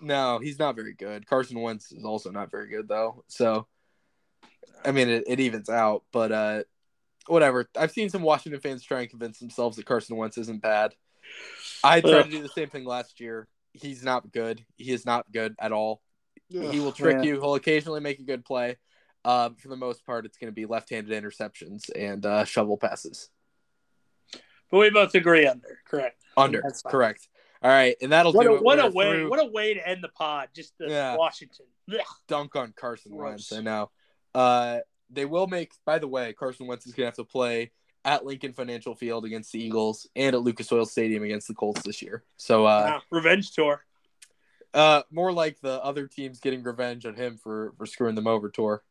No, he's not very good. Carson Wentz is also not very good though. So, I mean, it, it evens out. But uh, whatever. I've seen some Washington fans try and convince themselves that Carson Wentz isn't bad. I tried Ugh. to do the same thing last year. He's not good. He is not good at all. he will trick man. you. He'll occasionally make a good play. Uh, for the most part, it's going to be left-handed interceptions and uh, shovel passes. But we both agree under, correct? Under, That's correct. All right, and that'll What do a, it. what a We're way! through- What a way to end the pod. Just the Yeah. Washington. Ugh. dunk on Carson Gross. Wentz. I know. Uh, they will make. By the way, Carson Wentz is going to have to play at Lincoln Financial Field against the Eagles and at Lucas Oil Stadium against the Colts this year. So, uh, Wow, revenge tour. uh, more like the other teams getting revenge on him for for screwing them over tour.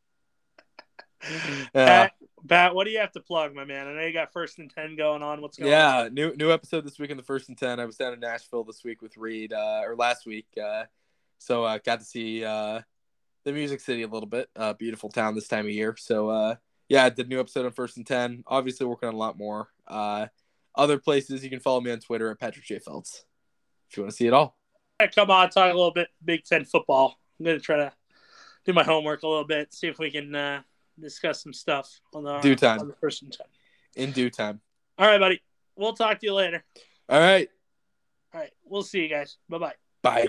Yeah, Pat, Pat, what do you have to plug, my man? I know you got first and ten going on. What's going on? yeah. New new episode this week in the first and ten. I was down in Nashville this week with Reed, uh, or last week. Uh, so uh, got to see uh, the Music City a little bit. Uh, beautiful town this time of year. So uh, yeah, I did a new episode on first and ten. Obviously working on a lot more. Uh, other places you can follow me on Twitter at Patrick J Felts if you want to see it all. Come on, talk a little bit Big Ten football. I'm gonna try to do my homework a little bit, see if we can uh, discuss some stuff on the Due time. on the first ten. In due time. All right, buddy. We'll talk to you later. All right. All right, we'll see you guys. Bye bye. Bye.